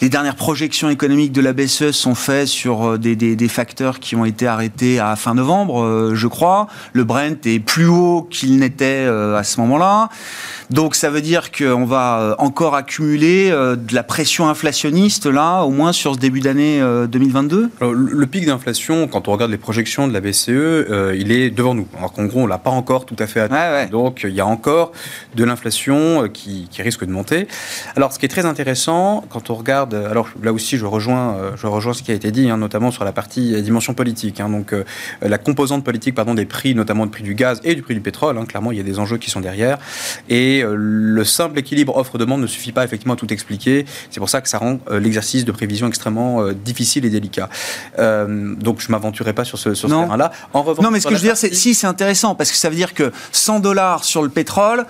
Les dernières projections économiques de la BCE sont faites sur des, des, facteurs qui ont été arrêtés à fin novembre, je crois. Le Brent est plus haut qu'il n'était à ce moment-là. Donc ça veut dire qu'on va encore accumuler euh, de la pression inflationniste, là, au moins sur ce début d'année 2022 euh, le, pic d'inflation, quand on regarde les projections de la BCE, euh, il est devant nous. Alors qu'en gros, on l'a pas encore tout à fait atteint. Donc, il y a encore de l'inflation qui, risque de monter. Alors, ce qui est très intéressant, quand on regarde... Alors, là aussi, je rejoins, je rejoins ce qui a été dit, hein, notamment sur la partie dimension politique. Hein. donc, la composante politique pardon, des prix, notamment le prix du gaz et du prix du pétrole. Hein. clairement, il y a des enjeux qui sont derrière. Et le simple équilibre offre-demande ne suffit pas effectivement effectivement tout expliquer. C'est pour ça que ça rend euh, l'exercice de prévision extrêmement euh, difficile et délicat. Euh, donc je m'aventurerai pas sur ce, sur ce terrain-là. En revanche, non, mais ce que je veux dire, c'est si c'est intéressant parce que ça veut dire que 100 dollars sur le pétrole,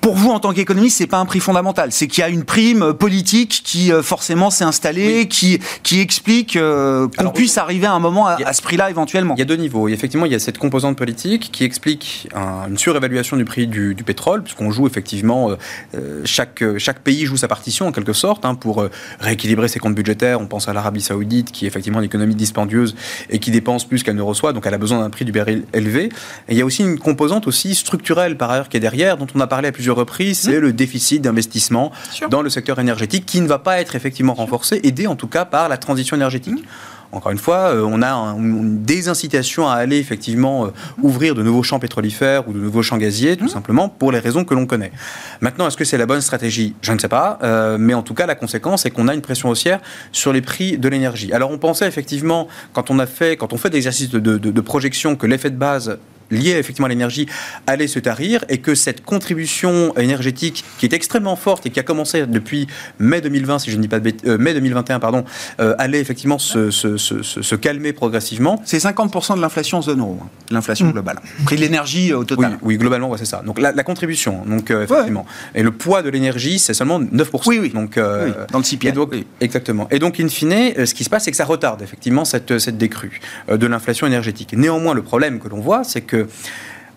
pour vous en tant qu'économiste, c'est pas un prix fondamental. C'est qu'il y a une prime politique qui euh, forcément s'est installée, qui qui explique euh, qu'on puisse arriver à un moment à, ce prix-là éventuellement. Il y a deux niveaux. Effectivement, il y a cette composante politique qui explique une surévaluation du prix du, pétrole, puisqu'on joue effectivement euh, chaque chaque pays joue sa partition en quelque sorte hein, pour rééquilibrer ses comptes budgétaires. On pense à l'Arabie Saoudite qui est effectivement une économie dispendieuse et qui dépense plus qu'elle ne reçoit, donc elle a besoin d'un prix du baril élevé. Et il y a aussi une composante aussi structurelle par ailleurs qui est derrière dont on a parlé à plusieurs reprises, c'est mmh. le déficit d'investissement dans le secteur énergétique qui ne va pas être effectivement renforcé, aidé en tout cas par la transition énergétique. Mmh. Encore une fois, euh, on a une désincitation à aller effectivement euh, ouvrir de nouveaux champs pétrolifères ou de nouveaux champs gaziers, tout mmh. simplement pour les raisons que l'on connaît. Maintenant, est-ce que c'est la bonne stratégie? Je ne sais pas, euh, mais en tout cas, la conséquence est qu'on a une pression haussière sur les prix de l'énergie. Alors, on pensait effectivement, quand on a fait, quand on fait des exercices de, de projection, que l'effet de base lié effectivement à l'énergie allait se tarir et que cette contribution énergétique qui est extrêmement forte et qui a commencé depuis mai 2020, si je ne dis pas de euh, mai 2021, pardon, euh, allait effectivement se, se, se, se calmer progressivement. C'est 50% de l'inflation zone euro, hein, l'inflation mm. globale. Prix de l'énergie euh, au total. Oui, globalement, c'est ça. Donc la, contribution, donc effectivement. Et le poids de l'énergie, c'est seulement 9%. Oui, oui. Donc, dans le CPI. Exactement. Et donc, in fine, ce qui se passe, c'est que ça retarde effectivement cette, cette décrue de l'inflation énergétique. Néanmoins, le problème que l'on voit, c'est que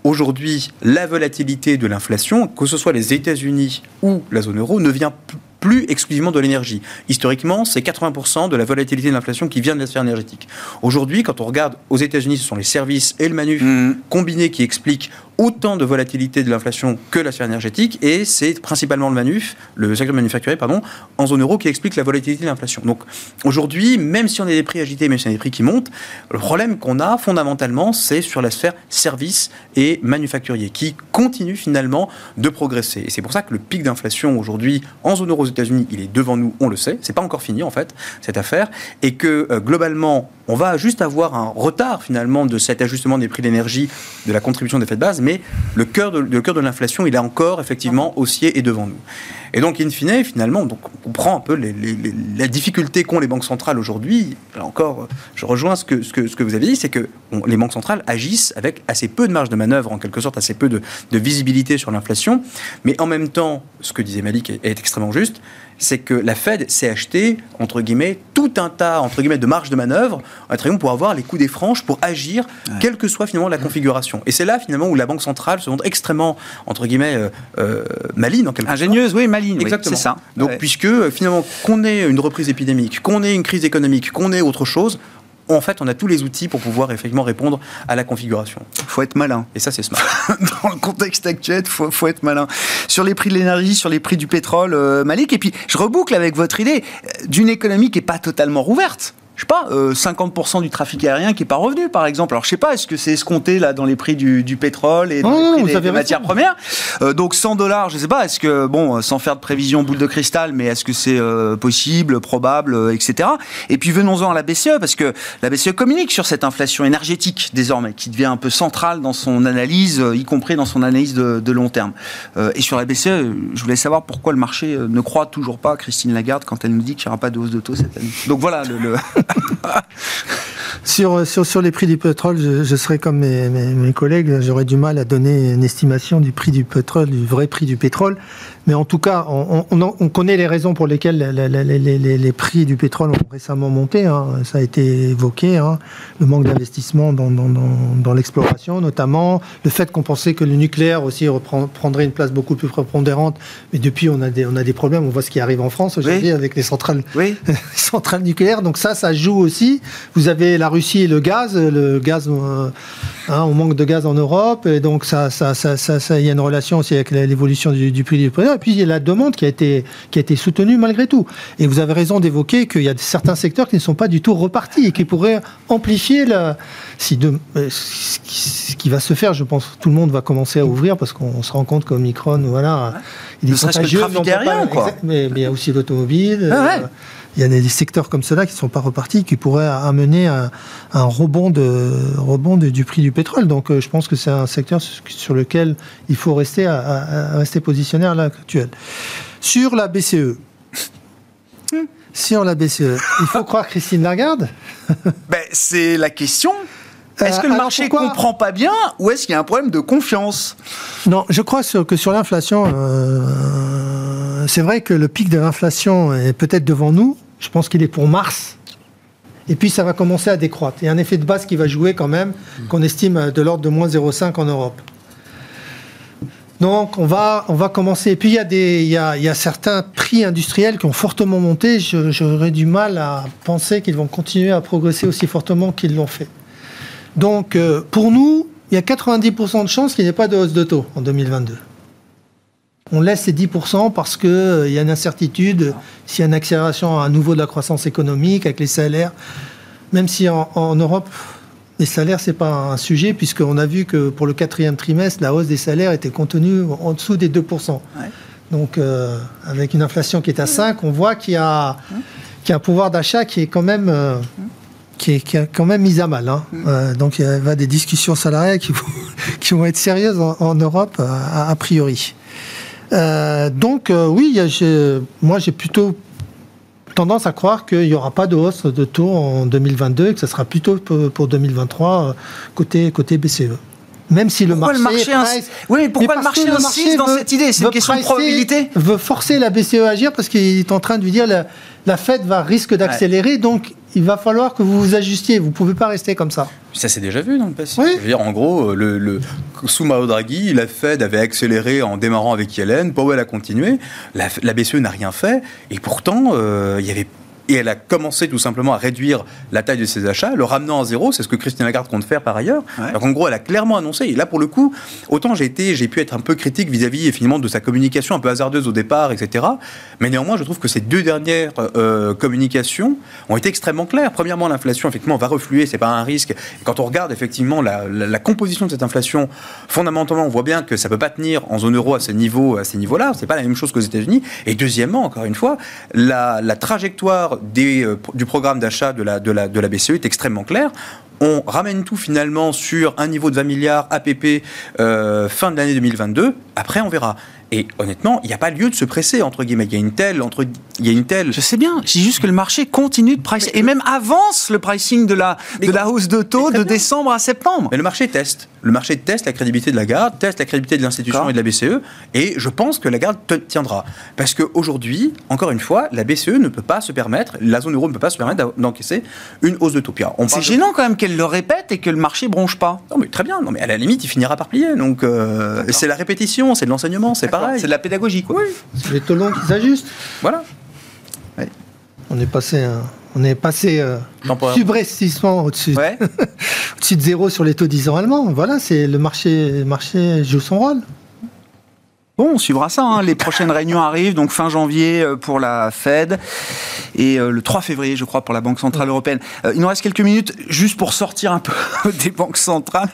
aujourd'hui, la volatilité de l'inflation, que ce soit les États-Unis ou la zone euro, ne vient plus exclusivement de l'énergie. Historiquement, c'est 80% de la volatilité de l'inflation qui vient de la sphère énergétique. Aujourd'hui, quand on regarde aux États-Unis, ce sont les services et le manuf mmh. combinés qui expliquent autant de volatilité de l'inflation que la sphère énergétique, et c'est principalement le manuf, le secteur manufacturier, pardon, en zone euro qui explique la volatilité de l'inflation. Donc aujourd'hui, même si on a des prix agités, même si on a des prix qui montent, le problème qu'on a fondamentalement, c'est sur la sphère services et manufacturier, qui continue finalement de progresser. Et c'est pour ça que le pic d'inflation aujourd'hui en zone euro aux États-Unis, il est devant nous, on le sait, c'est pas encore fini en fait cette affaire, et que euh, globalement, on va juste avoir un retard finalement de cet ajustement des prix d'énergie, de la contribution des faits de base, mais le cœur de, le cœur de l'inflation, il est encore effectivement haussier et devant nous. Et donc, in fine, finalement, donc, on prend un peu les, la difficulté qu'ont les banques centrales aujourd'hui. Là encore, je rejoins ce que, ce que, ce que vous avez dit, c'est que les banques centrales agissent avec assez peu de marge de manœuvre, en quelque sorte, assez peu de, de visibilité sur l'inflation. Mais en même temps, ce que disait Malik est, est extrêmement juste, c'est que la Fed s'est acheté, entre guillemets, tout un tas, entre guillemets, de marge de manœuvre, pour avoir les coups des franches, pour agir, quelle que soit finalement la configuration. Et c'est là, finalement, où la Banque centrale se montre extrêmement, entre guillemets, euh, euh maline, en quelque Ingénieuse, oui, maligne, Exactement. c'est ça. Donc, puisque, euh, finalement, qu'on ait une reprise épidémique, qu'on ait une crise économique, qu'on ait autre chose, en fait, on a tous les outils pour pouvoir effectivement répondre à la configuration. Il faut être malin. Et ça, c'est smart. *laughs* Dans le contexte actuel, il faut, faut, être malin. Sur les prix de l'énergie, sur les prix du pétrole, euh, Malik, et puis je reboucle avec votre idée euh, d'une économie qui n'est pas totalement rouverte je sais pas, 50% du trafic aérien qui est pas revenu, par exemple. Alors, je sais pas, est-ce que c'est escompté là dans les prix du, pétrole et dans les prix des, matières premières? Donc, 100 dollars, je sais pas, est-ce que, bon, sans faire de prévision boule de cristal, mais est-ce que c'est possible, probable, etc. Et puis, venons-en à la BCE, parce que la BCE communique sur cette inflation énergétique désormais, qui devient un peu centrale dans son analyse, y compris dans son analyse de, de long terme. et sur la BCE, je voulais savoir pourquoi le marché ne croit toujours pas Christine Lagarde quand elle nous dit qu'il n'y aura pas de hausse de taux cette année. Donc voilà le. *laughs* *laughs* sur, sur, les prix du pétrole, je, serais comme mes collègues, j'aurais du mal à donner une estimation du prix du pétrole, du vrai prix du pétrole. Mais en tout cas, on, on, connaît les raisons pour lesquelles les, prix du pétrole ont récemment monté. Hein. Ça a été évoqué. Hein. Le manque d'investissement dans, dans, l'exploration, notamment. Le fait qu'on pensait que le nucléaire aussi prendrait une place beaucoup plus prépondérante. Mais depuis, on a des, on a des problèmes. On voit ce qui arrive en France aujourd'hui avec les centrales, *laughs* centrales nucléaires. Donc ça, ça joue aussi. Vous avez la Russie et le gaz. Le gaz, euh, hein, on manque de gaz en Europe. Et donc, ça, ça, ça, ça, il y a une relation aussi avec l'évolution du, du prix du pétrole puis il y a la demande qui a été, qui a été soutenue malgré tout. Et vous avez raison d'évoquer qu'il y a certains secteurs qui ne sont pas du tout repartis et qui pourraient amplifier la, si de, euh, ce qui va se faire. Je pense que tout le monde va commencer à ouvrir parce qu'on se rend compte qu'Omicron, voilà, il est contagieux. Mais, mais, il y a aussi l'automobile. Ah euh, il y a des secteurs comme cela qui ne sont pas repartis, qui pourraient amener un, un rebond, de, rebond du prix du pétrole. Donc euh, je pense que c'est un secteur sur lequel il faut rester, à, rester positionné à l'heure actuelle. Sur la BCE. Sur la BCE. Il faut croire Christine Lagarde ben, C'est la question. Est-ce que le euh, marché ne comprend pas bien ou est-ce qu'il y a un problème de confiance? Non, je crois que sur l'inflation, euh, c'est vrai que le pic de l'inflation est peut-être devant nous. Je pense qu'il est pour mars. Et puis ça va commencer à décroître. Il y a un effet de base qui va jouer quand même, qu'on estime de l'ordre de moins 0,5 en Europe. Donc on va, on va commencer. Et puis il y, a des, il, y a, il y a certains prix industriels qui ont fortement monté. J'aurais du mal à penser qu'ils vont continuer à progresser aussi fortement qu'ils l'ont fait. Donc euh, pour nous, il y a 90% de chances qu'il n'y ait pas de hausse de taux en 2022 on laisse ces 10% parce qu'il euh, y a une incertitude s'il y a une accélération à nouveau de la croissance économique avec les salaires. Même si en, Europe, les salaires, ce n'est pas un sujet, puisqu'on a vu que pour le quatrième trimestre, la hausse des salaires était contenue en dessous des 2%. Donc, euh, avec une inflation qui est à 5, on voit qu'il y, a, un pouvoir d'achat qui est quand même... Euh, qui est, quand même mis à mal. Hein. donc il y a des discussions salariales qui vont, *laughs* être sérieuses en, Europe, a priori. Euh, donc euh, oui, moi j'ai plutôt tendance à croire qu'il n'y aura pas de hausse de taux en 2022 et que ce sera plutôt pour 2023 euh, côté, côté BCE. Même si le marché, oui, mais pourquoi le marché insiste dans cette idée? C'est une question de probabilité. Veut forcer la BCE à agir parce qu'il est en train de lui dire la, la Fed va risque d'accélérer, donc il va falloir que vous vous ajustiez. Vous ne pouvez pas rester comme ça. Ça s'est déjà vu dans le passé. Je veux dire, en gros, le, le, sous Mao Draghi, la Fed avait accéléré en démarrant avec Yellen. Powell a continué. La, la BCE n'a rien fait. Et pourtant, euh, il y avait et elle a commencé tout simplement à réduire la taille de ses achats, le ramenant à zéro. C'est ce que Christine Lagarde compte faire par ailleurs. Donc en gros, elle a clairement annoncé. Et là, pour le coup, autant j'ai été, j'ai pu être un peu critique vis-à-vis finalement de sa communication un peu hasardeuse au départ, etc. Mais néanmoins, je trouve que ces deux dernières euh, communications ont été extrêmement claires. Premièrement, l'inflation effectivement va refluer, c'est pas un risque. quand on regarde effectivement la, composition de cette inflation, fondamentalement, on voit bien que ça peut pas tenir en zone euro à ces niveaux, à ces niveaux-là. C'est pas la même chose qu'aux États-Unis. Et deuxièmement, encore une fois, la, la trajectoire euh, du programme d'achat de la, de, la, de la BCE est extrêmement clair on ramène tout finalement sur un niveau de 20 milliards APP euh, fin de l'année 2022. Après, on verra. Et honnêtement, il n'y a pas lieu de se presser, entre guillemets. Il y a une telle, entre, il y a une telle. Je sais bien. Dis juste que le marché continue de pricer. Et même avance le pricing de la, de la hausse de taux de décembre à septembre. Mais le marché teste. Le marché teste la crédibilité de la garde, teste la crédibilité de l'institution et de la BCE. Et je pense que la garde tiendra. Parce qu'aujourd'hui, encore une fois, la BCE ne peut pas se permettre, la zone euro ne peut pas se permettre d'encaisser une hausse de taux. C'est gênant quand même qu'elle le répète et que le marché bronche pas. Non, mais très bien. Non, mais à la limite, il finira par plier. Donc, euh, c'est la répétition, c'est de l'enseignement, c'est pas c'est de la pédagogie, quoi. Oui. C'est les qui s'ajustent. Voilà. On est passé, on est passé euh, subrestissement au-dessus au *laughs* de zéro sur les taux 10 ans allemands. Voilà, c'est le marché, le marché joue son rôle. Bon, on suivra ça. Hein. Les prochaines réunions arrivent, donc fin janvier euh, pour la Fed et euh, le 3 février, je crois, pour la Banque Centrale Européenne. Euh, il nous reste quelques minutes juste pour sortir un peu *laughs* des banques centrales.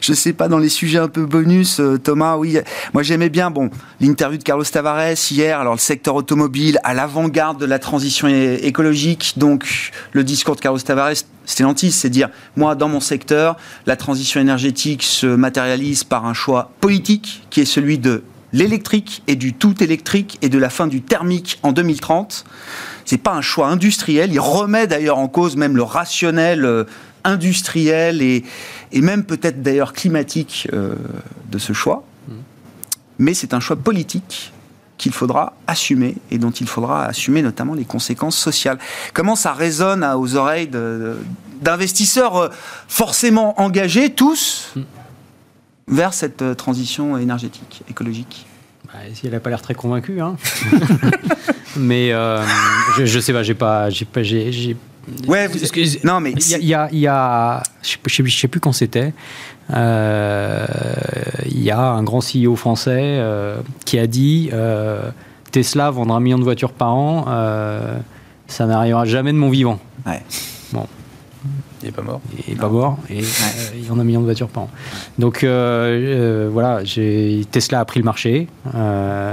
Je sais pas, dans les sujets un peu bonus, Thomas, oui, moi j'aimais bien bon, l'interview de Carlos Tavares hier, alors le secteur automobile à l'avant-garde de la transition écologique. Donc le discours de Carlos Tavares, Stellantis, c'est dire, moi, dans mon secteur, la transition énergétique se matérialise par un choix politique qui est celui de l'électrique et du tout électrique et de la fin du thermique en 2030. C'est pas un choix industriel. Il remet d'ailleurs en cause même le rationnel euh, industriel et, et même peut-être d'ailleurs climatique euh, de ce choix. Mmh. Mais c'est un choix politique qu'il faudra assumer et dont il faudra assumer notamment les conséquences sociales. Comment ça résonne aux oreilles d'investisseurs euh, forcément engagés, tous, mmh vers cette euh, transition énergétique, écologique bah, Elle n'a pas l'air très convaincue. Hein. *laughs* mais euh, je, ne sais pas, j'ai pas. J'ai pas j'ai, Ouais, non, mais. Il y a. Y a, je ne sais, plus quand c'était. Euh, il y a un grand CEO français qui a dit Tesla vendra un million de voitures par an, ça n'arrivera jamais de mon vivant. Ouais. Il n'est pas mort. Il n'est pas mort. Et *laughs* euh, il y en a un million de voitures par an. Donc euh, euh, voilà, Tesla a pris le marché.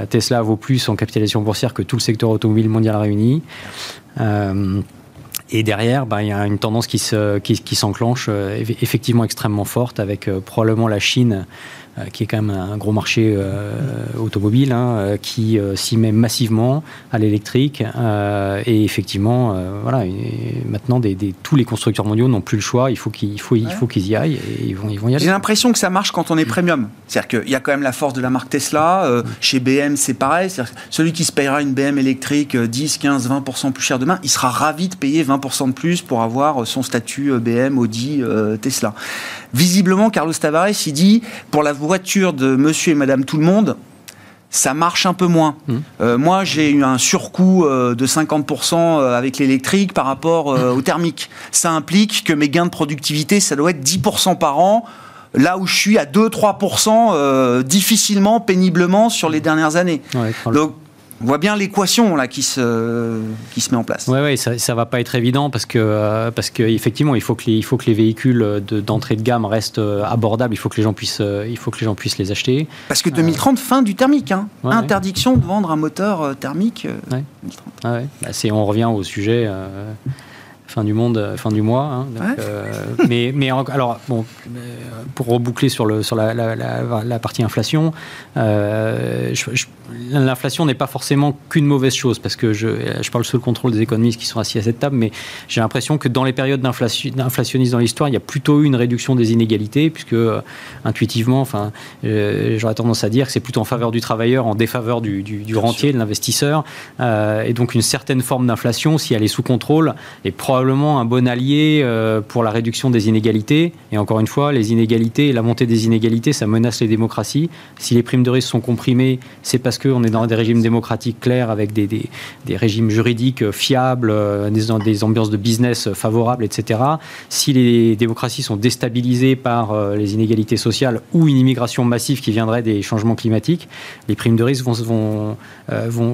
Tesla vaut plus en capitalisation boursière que tout le secteur automobile mondial réuni. Et derrière, bah, il y a une tendance qui, se, qui, s'enclenche effectivement extrêmement forte avec probablement la Chine qui est quand même un gros marché euh, automobile, hein, euh, qui s'y met massivement à l'électrique. et effectivement, voilà, maintenant, des, tous les constructeurs mondiaux n'ont plus le choix. Il faut qu'ils faut, il faut qu'ils y aillent et ils vont, ils vont y aller. J'ai l'impression que ça marche quand on est premium. C'est-à-dire qu'il y a quand même la force de la marque Tesla. chez BM, c'est pareil. celui qui se payera une BM électrique 10, 15, 20% plus cher demain, il sera ravi de payer 20% de plus pour avoir son statut BM, Audi, Tesla. Visiblement, Carlos Tavares, il dit, pour la voiture de monsieur et madame tout le monde, ça marche un peu moins. Mmh. Euh, moi, j'ai eu un surcoût euh, de 50% euh, avec l'électrique par rapport au thermique. Ça implique que mes gains de productivité, ça doit être 10% par an, là où je suis à 2-3% difficilement, péniblement sur les dernières années. Donc, on voit bien l'équation là qui se, qui se met en place. Oui, ouais, ça, ne va pas être évident parce que, euh, parce que effectivement, il faut que les, il faut que les véhicules d'entrée de, gamme restent euh, abordables. Il faut que les gens puissent, euh, il faut que les gens puissent les acheter. Parce que 2030, fin du thermique. Hein. Interdiction de vendre un moteur thermique. Ah bah, on revient au sujet fin du monde, euh, fin du mois. Hein, euh, mais, mais alors, bon, euh, pour reboucler sur, le, sur la, la, partie inflation, l'inflation n'est pas forcément qu'une mauvaise chose, parce que je, je parle sous le contrôle des économistes qui sont assis à cette table, mais j'ai l'impression que dans les périodes d'inflationnisme dans l'histoire, il y a plutôt eu une réduction des inégalités, puisque intuitivement, enfin, j'aurais tendance à dire que c'est plutôt en faveur du travailleur, en défaveur du, du, rentier, de l'investisseur, et donc une certaine forme d'inflation, si elle est sous contrôle, est probablement probablement un bon allié euh, pour la réduction des inégalités. Et encore une fois, les inégalités et la montée des inégalités, ça menace les démocraties. Si les primes de risque sont comprimées, c'est parce qu'on est dans des régimes démocratiques clairs, avec des, des, régimes juridiques fiables, euh, des, ambiances de business favorables, etc. Si les démocraties sont déstabilisées par euh, les inégalités sociales ou une immigration massive qui viendrait des changements climatiques, les primes de risque vont, vont,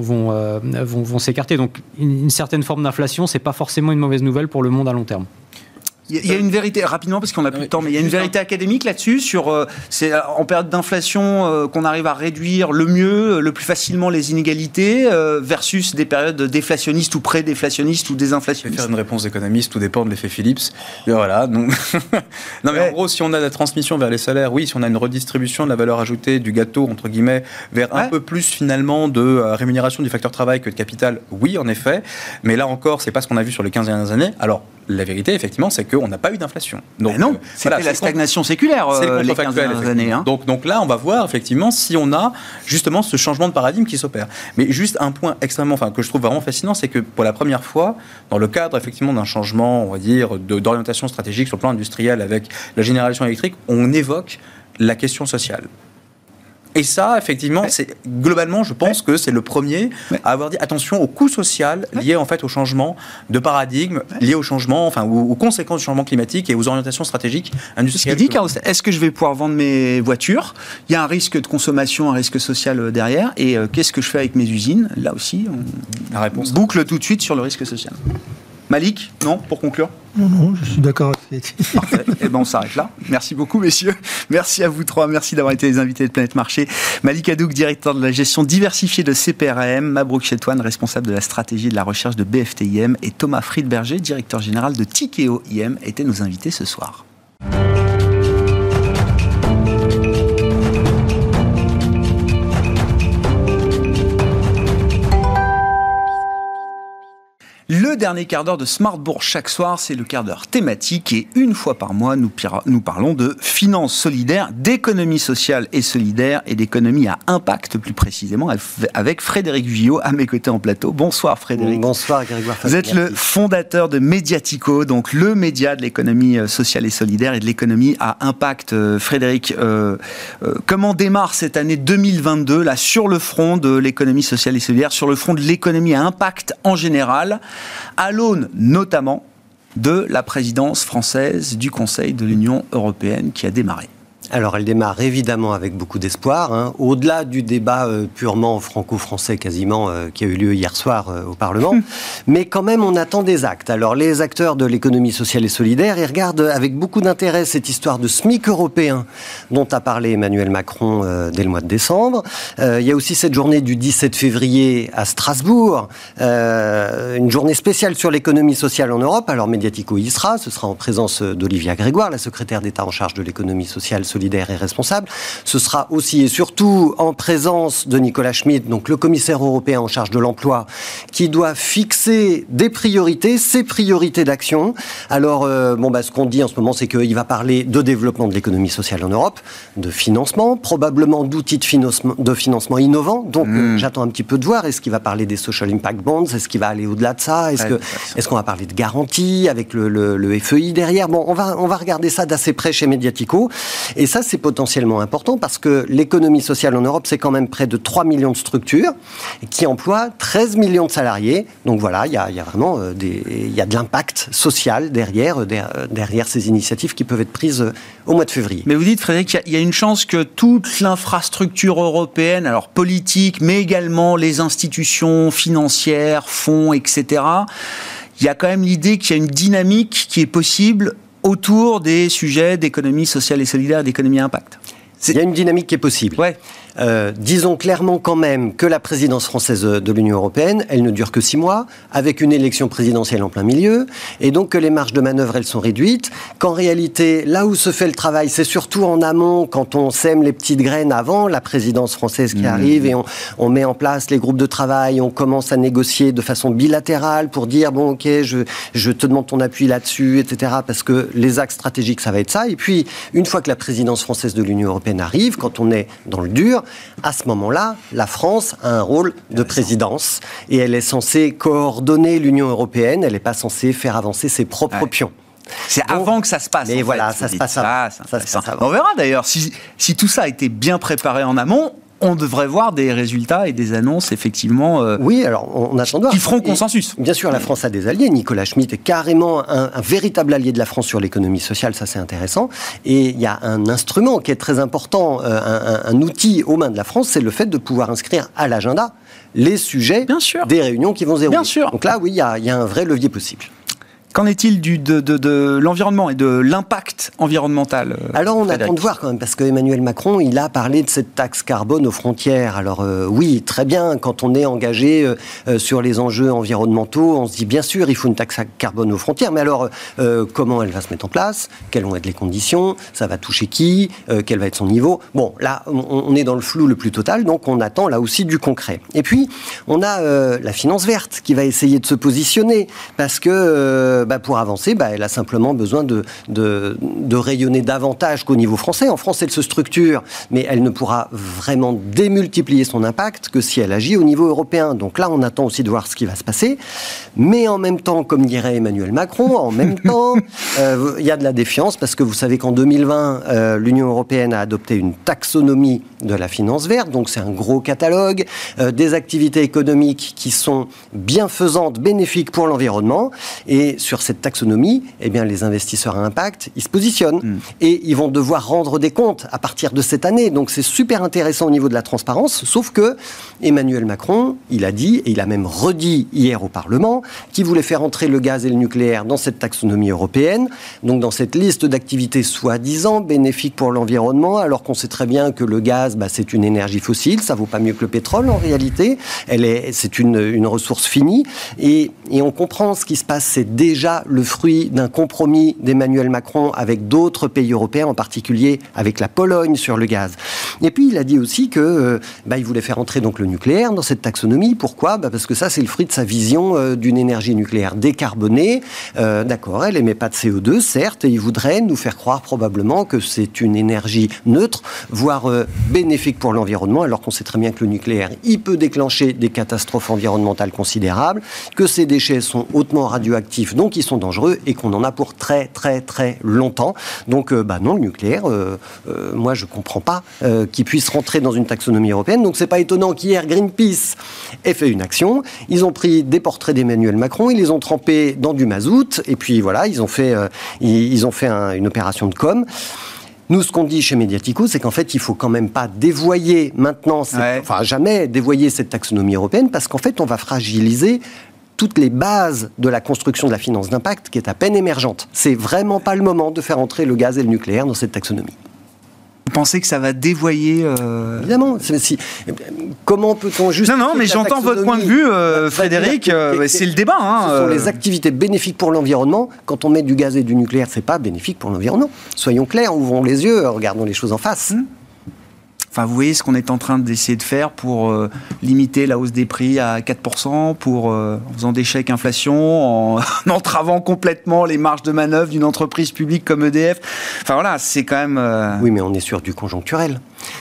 vont, vont, vont s'écarter. Donc une, une certaine forme d'inflation, c'est pas forcément une mauvaise nouvelle pour le monde à long terme. Il y a une vérité, rapidement, parce qu'on n'a plus de temps, mais il y a une vérité académique là-dessus, sur euh, c'est euh, en période d'inflation euh, qu'on arrive à réduire le mieux, le plus facilement les inégalités, versus des périodes déflationnistes ou pré-déflationnistes ou désinflationnistes. faire une réponse d'économiste, tout dépend de l'effet Phillips. Et voilà. Donc... *laughs* non, mais en gros, si on a la transmission vers les salaires, oui, si on a une redistribution de la valeur ajoutée du gâteau, entre guillemets, vers un peu plus finalement de rémunération du facteur travail que de capital, oui, en effet. Mais là encore, c'est pas ce qu'on a vu sur les 15 dernières années. Alors, la vérité, effectivement, c'est qu'on n'a pas eu d'inflation. Donc, non, euh, c'était la stagnation séculaire euh, les 15 dernières années. Hein. Donc, donc là, on va voir effectivement si on a justement ce changement de paradigme qui s'opère. Mais juste un point extrêmement, enfin, que je trouve vraiment fascinant, c'est que pour la première fois, dans le cadre effectivement d'un changement, on va dire, d'orientation stratégique sur le plan industriel avec la génération électrique, on évoque la question sociale. Et ça, effectivement, c'est globalement, je pense que c'est le premier à avoir dit attention au coût social lié en fait au changement de paradigme, lié au changement, enfin aux, conséquences du changement climatique et aux orientations stratégiques industrielles. Ce dit, Carlos, est-ce que je vais pouvoir vendre mes voitures? Il y a un risque de consommation, un risque social euh, derrière. Et euh, qu'est-ce que je fais avec mes usines? Là aussi, on La réponse. boucle tout de suite sur le risque social. Malik, non, pour conclure Non, non, je suis d'accord avec Parfait. Eh ben, on s'arrête là. Merci beaucoup, messieurs. Merci à vous trois. Merci d'avoir été les invités de Planète Marché. Malik Hadouk, directeur de la gestion diversifiée de CPRM. Mabrouk Chetouane, responsable de la stratégie et de la recherche de BFTIM. Et Thomas Friedberger, directeur général de Tikeo IM, étaient nos invités ce soir. Le dernier quart d'heure de Smartbourg chaque soir, c'est le quart d'heure thématique et une fois par mois, nous, parlons de finances solidaires, d'économie sociale et solidaire et d'économie à impact plus précisément avec Frédéric Villot à mes côtés en plateau. Bonsoir Frédéric. Bonsoir Grégoire. Vous êtes le fondateur de Mediatico, donc le média de l'économie euh, sociale et solidaire et de l'économie à impact. Euh, Frédéric, euh, euh, comment démarre cette année 2022 là sur le front de l'économie sociale et solidaire, sur le front de l'économie à impact en général, à l'aune notamment de la présidence française du Conseil de l'Union européenne qui a démarré Alors elle démarre évidemment avec beaucoup d'espoir, hein. au-delà du débat euh, purement franco-français quasiment euh, qui a eu lieu hier soir euh, au Parlement, *laughs* mais quand même on attend des actes. Alors les acteurs de l'économie sociale et solidaire, ils regardent avec beaucoup d'intérêt cette histoire de SMIC européen dont a parlé Emmanuel Macron euh, dès le mois de décembre. Euh, il y a aussi cette journée du 17 février à Strasbourg, euh, une journée spéciale sur l'économie sociale en Europe. Alors sera, ce sera en présence d'Olivia Grégoire, la secrétaire d'État en charge de l'économie sociale, solidaire et responsable. Ce sera aussi et surtout en présence de Nicolas Schmitt, donc le commissaire européen en charge de l'emploi, qui doit fixer des priorités, ses priorités d'action. Alors, euh, bon, bah, ce qu'on dit en ce moment, c'est qu'il va parler de développement de l'économie sociale en Europe, de financement, probablement d'outils de financement, de financement innovants. Donc, euh, j'attends un petit peu de voir. Est-ce qu'il va parler des social impact bonds? Est-ce qu'il va aller au-delà de ça? Est-ce Ouais, qu'on va parler de garantie avec le, le- le FEI derrière? Bon, on va, on va regarder ça d'assez près chez Mediatico. Et ça, c'est potentiellement important parce que l'économie sociale en Europe, c'est quand même près de 3 millions de structures qui emploient 13 millions de salariés. Donc voilà, il y a, vraiment euh, il y a de l'impact social derrière, euh, euh, derrière ces initiatives qui peuvent être prises au mois de février. Mais vous dites, Frédéric, il y y, a une chance que toute l'infrastructure européenne, alors politique, mais également les institutions financières, fonds, etc., il y a quand même l'idée qu'il y a une dynamique qui est possible autour des sujets d'économie sociale et solidaire d'économie à impact. Il y a une dynamique qui est possible. Ouais. Euh, disons clairement quand même que la présidence française de l'Union européenne, elle ne dure que six mois, avec une élection présidentielle en plein milieu, et donc que les marges de manœuvre, elles sont réduites, qu'en réalité, là où se fait le travail, c'est surtout en amont, quand on sème les petites graines avant la présidence française qui arrive, et on, on met en place les groupes de travail, on commence à négocier de façon bilatérale pour dire, bon, ok, je, je te demande ton appui là-dessus, etc., parce que les axes stratégiques, ça va être ça. Et puis, une fois que la présidence française de l'Union européenne arrive, quand on est dans le dur, à ce moment-là, la France a un rôle de présidence et elle est censée coordonner l'Union européenne, elle n'est pas censée faire avancer ses propres Ouais. pions. C'est avant que ça se passe. Mais en voilà, fait, ça se passe. Ah, Ça se intéressant. passe avant. On verra d'ailleurs si, si tout ça a été bien préparé en amont. On devrait voir des résultats et des annonces effectivement euh, Oui, alors on, attend de voir. qui feront Et- consensus. Bien sûr, la France a des alliés. Nicolas Schmitt est carrément un, un véritable allié de la France sur l'économie sociale, ça c'est intéressant. Et il y a un instrument qui est très important, euh, un, un- un outil aux mains de la France, c'est le fait de pouvoir inscrire à l'agenda les sujets Bien sûr. des réunions qui vont se dérouler. Bien sûr. Donc là, oui, il y a, il y a un vrai levier possible. Qu'en est-il de, de- de l'environnement et de l'impact environnemental euh, Alors on Frédéric attend de voir quand même, parce que Emmanuel Macron, il a parlé de cette taxe carbone aux frontières. Alors euh, oui, très bien, quand on est engagé euh, sur les enjeux environnementaux, on se dit bien sûr, il faut une taxe carbone aux frontières, mais alors euh, comment elle va se mettre en place? Quelles vont être les conditions? Ça va toucher qui? Quel va être son niveau? Bon, là, on, on est dans le flou le plus total, donc on attend là aussi du concret. Et puis, on a la finance verte qui va essayer de se positionner, parce que... euh, bah, pour avancer, bah, elle a simplement besoin de, de, de rayonner davantage qu'au niveau français. En France, elle se structure, mais elle ne pourra vraiment démultiplier son impact que si elle agit au niveau européen. Donc là, on attend aussi de voir ce qui va se passer. Mais en même temps, comme dirait Emmanuel Macron, en même *laughs* temps, euh, il y a de la défiance parce que vous savez qu'en 2020, euh, l'Union européenne a adopté une taxonomie de la finance verte. Donc c'est un gros catalogue euh, des activités économiques qui sont bienfaisantes, bénéfiques pour l'environnement. Et sur cette taxonomie, eh bien, les investisseurs à impact, ils se positionnent mm. et ils vont devoir rendre des comptes à partir de cette année. Donc c'est super intéressant au niveau de la transparence. Sauf que Emmanuel Macron, il a dit et il a même redit hier au Parlement qu'il voulait faire entrer le gaz et le nucléaire dans cette taxonomie européenne, donc dans cette liste d'activités soi-disant bénéfiques pour l'environnement, alors qu'on sait très bien que le gaz, bah, c'est une énergie fossile, ça vaut pas mieux que le pétrole en réalité. Elle est, c'est une, une ressource finie et, et on comprend ce qui se passe. C'est déjà le fruit d'un compromis d'Emmanuel Macron avec d'autres pays européens, en particulier avec la Pologne sur le gaz. Et puis il a dit aussi que euh, bah, il voulait faire entrer donc le nucléaire dans cette taxonomie. Pourquoi? Bah, Parce que ça c'est le fruit de sa vision euh, d'une énergie nucléaire décarbonée. Euh, d'accord, elle émet pas de CO2, certes, et il voudrait nous faire croire probablement que c'est une énergie neutre, voire bénéfique pour l'environnement, alors qu'on sait très bien que le nucléaire, il peut déclencher des catastrophes environnementales considérables, que ces déchets sont hautement radioactifs, donc ils sont dangereux, et qu'on en a pour très très très longtemps. Donc, bah non, le nucléaire, moi je comprends pas qu'il puisse rentrer dans une taxonomie européenne. Donc c'est pas étonnant qu'hier Greenpeace ait fait une action. Ils ont pris des portraits d'Emmanuel Macron, ils les ont trempés dans du mazout, et puis voilà, ils ont fait, euh, ils, ont fait une opération de com. Nous, ce qu'on dit chez Mediatico, c'est qu'en fait, il faut quand même pas dévoyer maintenant, enfin jamais dévoyer cette taxonomie européenne, parce qu'en fait, on va fragiliser toutes les bases de la construction de la finance d'impact qui est à peine émergente. C'est vraiment pas le moment de faire entrer le gaz et le nucléaire dans cette taxonomie. Vous pensez que ça va dévoyer euh, Évidemment. Si, comment peut-on juste Non, non, mais j'entends votre point de vue, euh, Frédéric. Euh, c'est le débat. Hein, ce sont les activités bénéfiques pour l'environnement. Quand on met du gaz et du nucléaire, c'est pas bénéfique pour l'environnement. Soyons clairs, ouvrons les yeux, regardons les choses en face. Hum. Enfin, vous voyez ce qu'on est en train d'essayer de faire pour euh, limiter la hausse des prix à 4%, pour, euh, en faisant des chèques inflation, *laughs* en, entravant complètement les marges de manœuvre d'une entreprise publique comme EDF. Enfin voilà, c'est quand même... Euh, oui, mais on est sur du conjoncturel.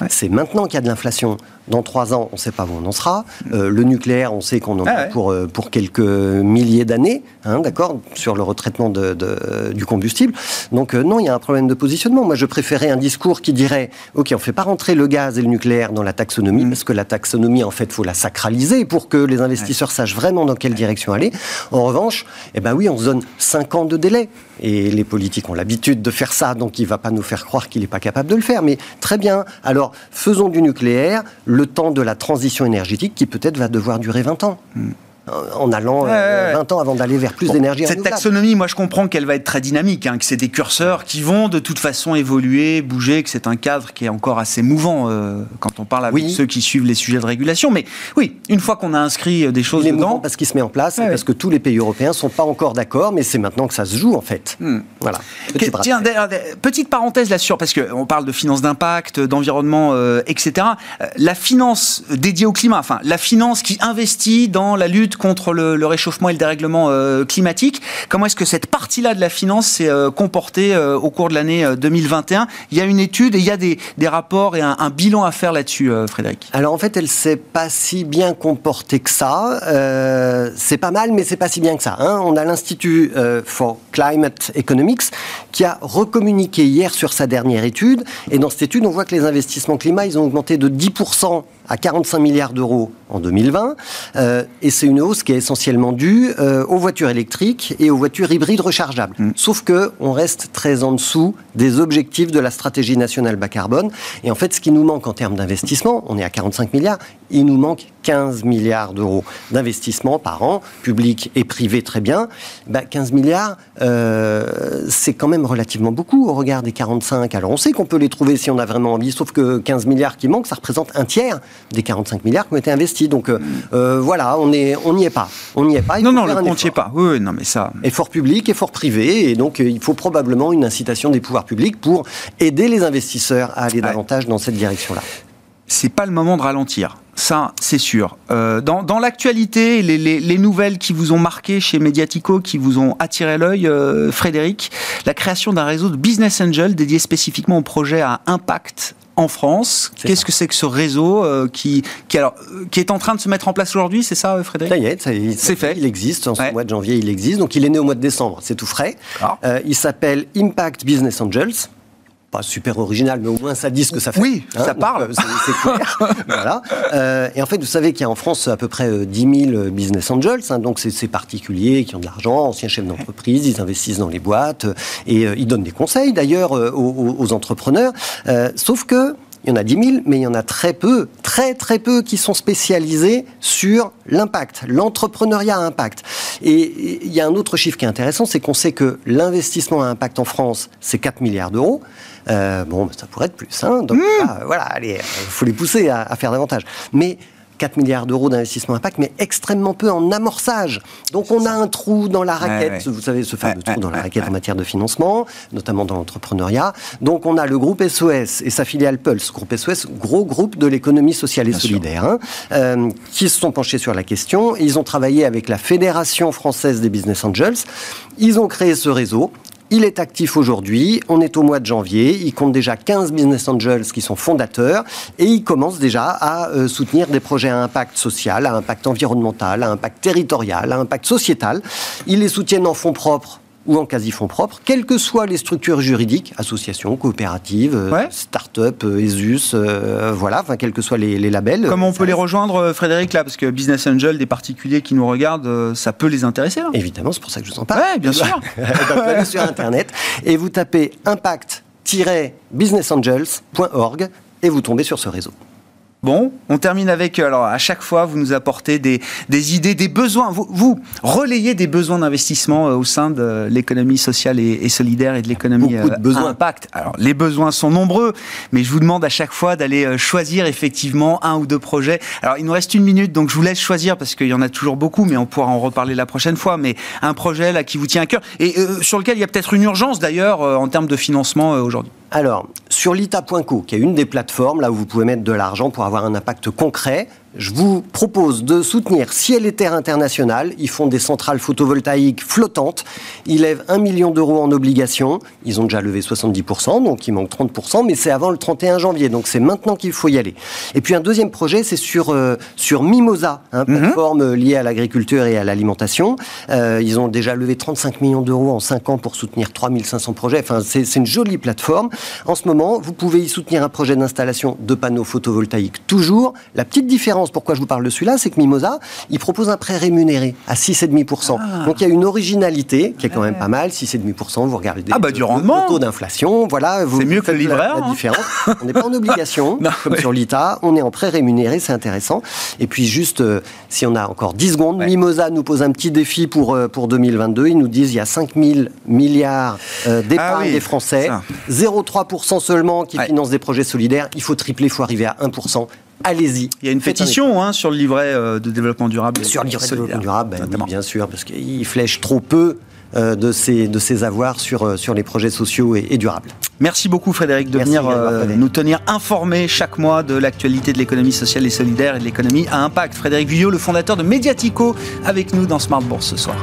C'est maintenant qu'il y a de l'inflation. Dans trois ans, on ne sait pas où on en sera. Euh, le nucléaire, on sait qu'on en a ah pour, euh, pour quelques milliers d'années, hein, d'accord, sur le retraitement de, du combustible. Donc euh, non, il y a un problème de positionnement. Moi, je préférais un discours qui dirait, OK, on ne fait pas rentrer le gaz et le nucléaire dans la taxonomie, mm. parce que la taxonomie, en fait, faut la sacraliser pour que les investisseurs sachent vraiment dans quelle direction aller. En revanche, eh ben oui, on se donne cinq ans de délai. Et les politiques ont l'habitude de faire ça, donc il ne va pas nous faire croire qu'il n'est pas capable de le faire. Mais très bien. Alors, faisons du nucléaire le temps de la transition énergétique qui peut-être va devoir durer 20 ans. Hmm en allant 20 euh, ans avant d'aller vers plus d'énergie Cette taxonomie, moi je comprends qu'elle va être très dynamique, hein, que c'est des curseurs qui vont de toute façon évoluer, bouger, que c'est un cadre qui est encore assez mouvant euh, quand on parle avec ceux qui suivent les sujets de régulation. Mais oui, une fois qu'on a inscrit euh, des choses Il dedans... parce qu'il se met en place, parce que tous les pays européens ne sont pas encore d'accord, mais c'est maintenant que ça se joue en fait. Hmm. Voilà. Tiens, petite parenthèse là-dessus, parce qu'on parle de finance d'impact, d'environnement, etc. La finance dédiée au climat, enfin la finance qui investit dans la lutte contre le, réchauffement et le dérèglement euh, climatique. Comment est-ce que cette partie-là de la finance s'est euh, comportée euh, au cours de l'année 2021 Il y a une étude et il y a des, rapports et un, bilan à faire là-dessus, Frédéric. Alors en fait, elle s'est pas si bien comportée que ça. c'est pas mal, mais c'est pas si bien que ça. Hein. On a l'Institut for Climate Economics qui a recommuniqué hier sur sa dernière étude. Et dans cette étude, on voit que les investissements climat, ils ont augmenté de 10% à 45 milliards d'euros en 2020. Euh, et c'est une hausse qui est essentiellement due euh, aux voitures électriques et aux voitures hybrides rechargeables. Mm. Sauf que on reste très en dessous des objectifs de la stratégie nationale bas carbone. Et en fait, ce qui nous manque en termes d'investissement, on est à 45 milliards, il nous manque 15 milliards d'euros d'investissement par an, public et privé très bien. 15 bah, milliards, euh, c'est quand même relativement beaucoup au regard des 45. Alors on sait qu'on peut les trouver si on a vraiment envie, sauf que 15 milliards qui manquent, ça représente un tiers des 45 milliards qui ont été investis. Donc euh, euh, voilà, on n'y on est pas. On n'y est pas. non, non, le compte n'y est pas. Oui, non, mais ça. Effort public, effort privé, et donc il faut probablement une incitation des pouvoirs publics pour aider les investisseurs à aller davantage dans cette direction-là. c'est pas le moment de ralentir. Ça, c'est sûr. Euh, dans, l'actualité, les, nouvelles qui vous ont marqué chez Mediatico, qui vous ont attiré l'œil, euh, Frédéric, la création d'un réseau de business angel dédié spécifiquement au projet à impact en France. Qu'est-ce que c'est que ce réseau euh, qui, qui, alors, qui est en train de se mettre en place aujourd'hui C'est ça, Frédéric Ça y est, c'est fait. Il existe. En ce mois de janvier, il existe. Donc, il est né au mois de décembre. C'est tout frais. il s'appelle Impact Business Angels pas super original, mais au moins ça dit ce que ça fait. Oui, hein, ça parle. Euh, c'est clair. *laughs* voilà. Euh, et en fait, vous savez qu'il y a en France à peu près 10 euh, 000 business angels, hein, donc c'est ces particuliers qui ont de l'argent, anciens chefs d'entreprise, ils investissent dans les boîtes et ils donnent des conseils d'ailleurs aux, aux, entrepreneurs. sauf que il y en a 10 000, mais il y en a très peu, très très peu qui sont spécialisés sur l'impact, l'entrepreneuriat à impact. Et il y a un autre chiffre qui est intéressant, c'est qu'on sait que l'investissement à impact en France, c'est 4 milliards d'euros. Euh, bon, ça pourrait être plus. Hein, donc mmh. voilà, allez, il faut les pousser à, à faire davantage. Mais 4 milliards d'euros d'investissement impact, mais extrêmement peu en amorçage. Donc on a un trou dans la raquette, vous savez, ce fameux trou dans la raquette en matière de financement, notamment dans l'entrepreneuriat. Donc on a le groupe SOS et sa filiale Pulse, groupe SOS, gros groupe de l'économie sociale et solidaire, hein, euh, qui se sont penchés sur la question. Ils ont travaillé avec la Fédération française des business angels. Ils ont créé ce réseau il est actif aujourd'hui, on est au mois de janvier, il compte déjà 15 business angels qui sont fondateurs et il commence déjà à euh, soutenir des projets à impact social, à impact environnemental, à impact territorial, à impact sociétal. Ils les soutiennent en fonds propres ou en quasi-fonds propres, quelles que soient les structures juridiques, associations, coopératives, euh, start-up, euh, ESUS, euh, voilà, enfin, quels que soient les, labels. Comment on peut les rejoindre, Frédéric, là? Parce que Business Angel, des particuliers qui nous regardent, ça peut les intéresser, là Évidemment, c'est pour ça que je vous en parle. Oui, bien sûr. *laughs* vous allez sur Internet et vous tapez impact-businessangels.org et vous tombez sur ce réseau. Bon, on termine avec, euh, alors à chaque fois, vous nous apportez des, des idées, des besoins, vous, vous relayez des besoins d'investissement euh, au sein de l'économie sociale et, solidaire et de l'économie euh, besoins. impact. Alors les besoins sont nombreux, mais je vous demande à chaque fois d'aller choisir effectivement un ou deux projets. Alors il nous reste une minute, donc je vous laisse choisir parce qu'il y en a toujours beaucoup, mais on pourra en reparler la prochaine fois. Mais un projet là qui vous tient à cœur et sur lequel il y a peut-être une urgence d'ailleurs en termes de financement aujourd'hui. Alors, sur lita.co, qui est une des plateformes là où vous pouvez mettre de l'argent pour avoir un impact concret, je vous propose de soutenir Ciel et Terre International. Ils font des centrales photovoltaïques flottantes. Ils lèvent 1 million d'euros en obligations. Ils ont déjà levé 70%, donc il manque 30%, mais c'est avant le 31 janvier, donc c'est maintenant qu'il faut y aller. Et puis un deuxième projet, c'est sur, euh, sur Mimosa, hein, mhm. plateforme liée à l'agriculture et à l'alimentation. Euh, ils ont déjà levé 35 millions d'euros en 5 ans pour soutenir 3500 projets. Enfin, c'est une jolie plateforme. En ce moment, vous pouvez y soutenir un projet d'installation de panneaux photovoltaïques toujours. La petite différence pourquoi je vous parle de celui-là, c'est que Mimosa, il propose un prêt rémunéré à 6,5%. Ah. Donc il y a une originalité qui est quand même pas mal, 6,5%, vous regardez ah bah, du rendement. le taux d'inflation, voilà. C'est mieux que le livret La, hein. différence. on n'est pas en *laughs* obligation, comme sur l'ITA, on est en prêt rémunéré, c'est intéressant. Et puis juste, euh, si on a encore 10 secondes, Mimosa nous pose un petit défi pour, euh, pour 2022. Ils nous disent qu'il y a 5 000 milliards euh, d'épargne ah des Français, 0,3% seulement qui financent des projets solidaires. Il faut tripler, il faut arriver à 1% allez-y. Il y a une pétition hein, sur le livret euh, de développement durable. Sur le livret de développement durable, ben bien sûr, parce qu'il flèche trop peu euh, de, ces, de ces avoirs sur, euh, sur les projets sociaux et, durables. Merci beaucoup Frédéric de venir nous tenir informés chaque mois de l'actualité de l'économie sociale et solidaire et de l'économie à impact. Frédéric Vuillot, le fondateur de Mediatico, avec nous dans Smart Bourse ce soir.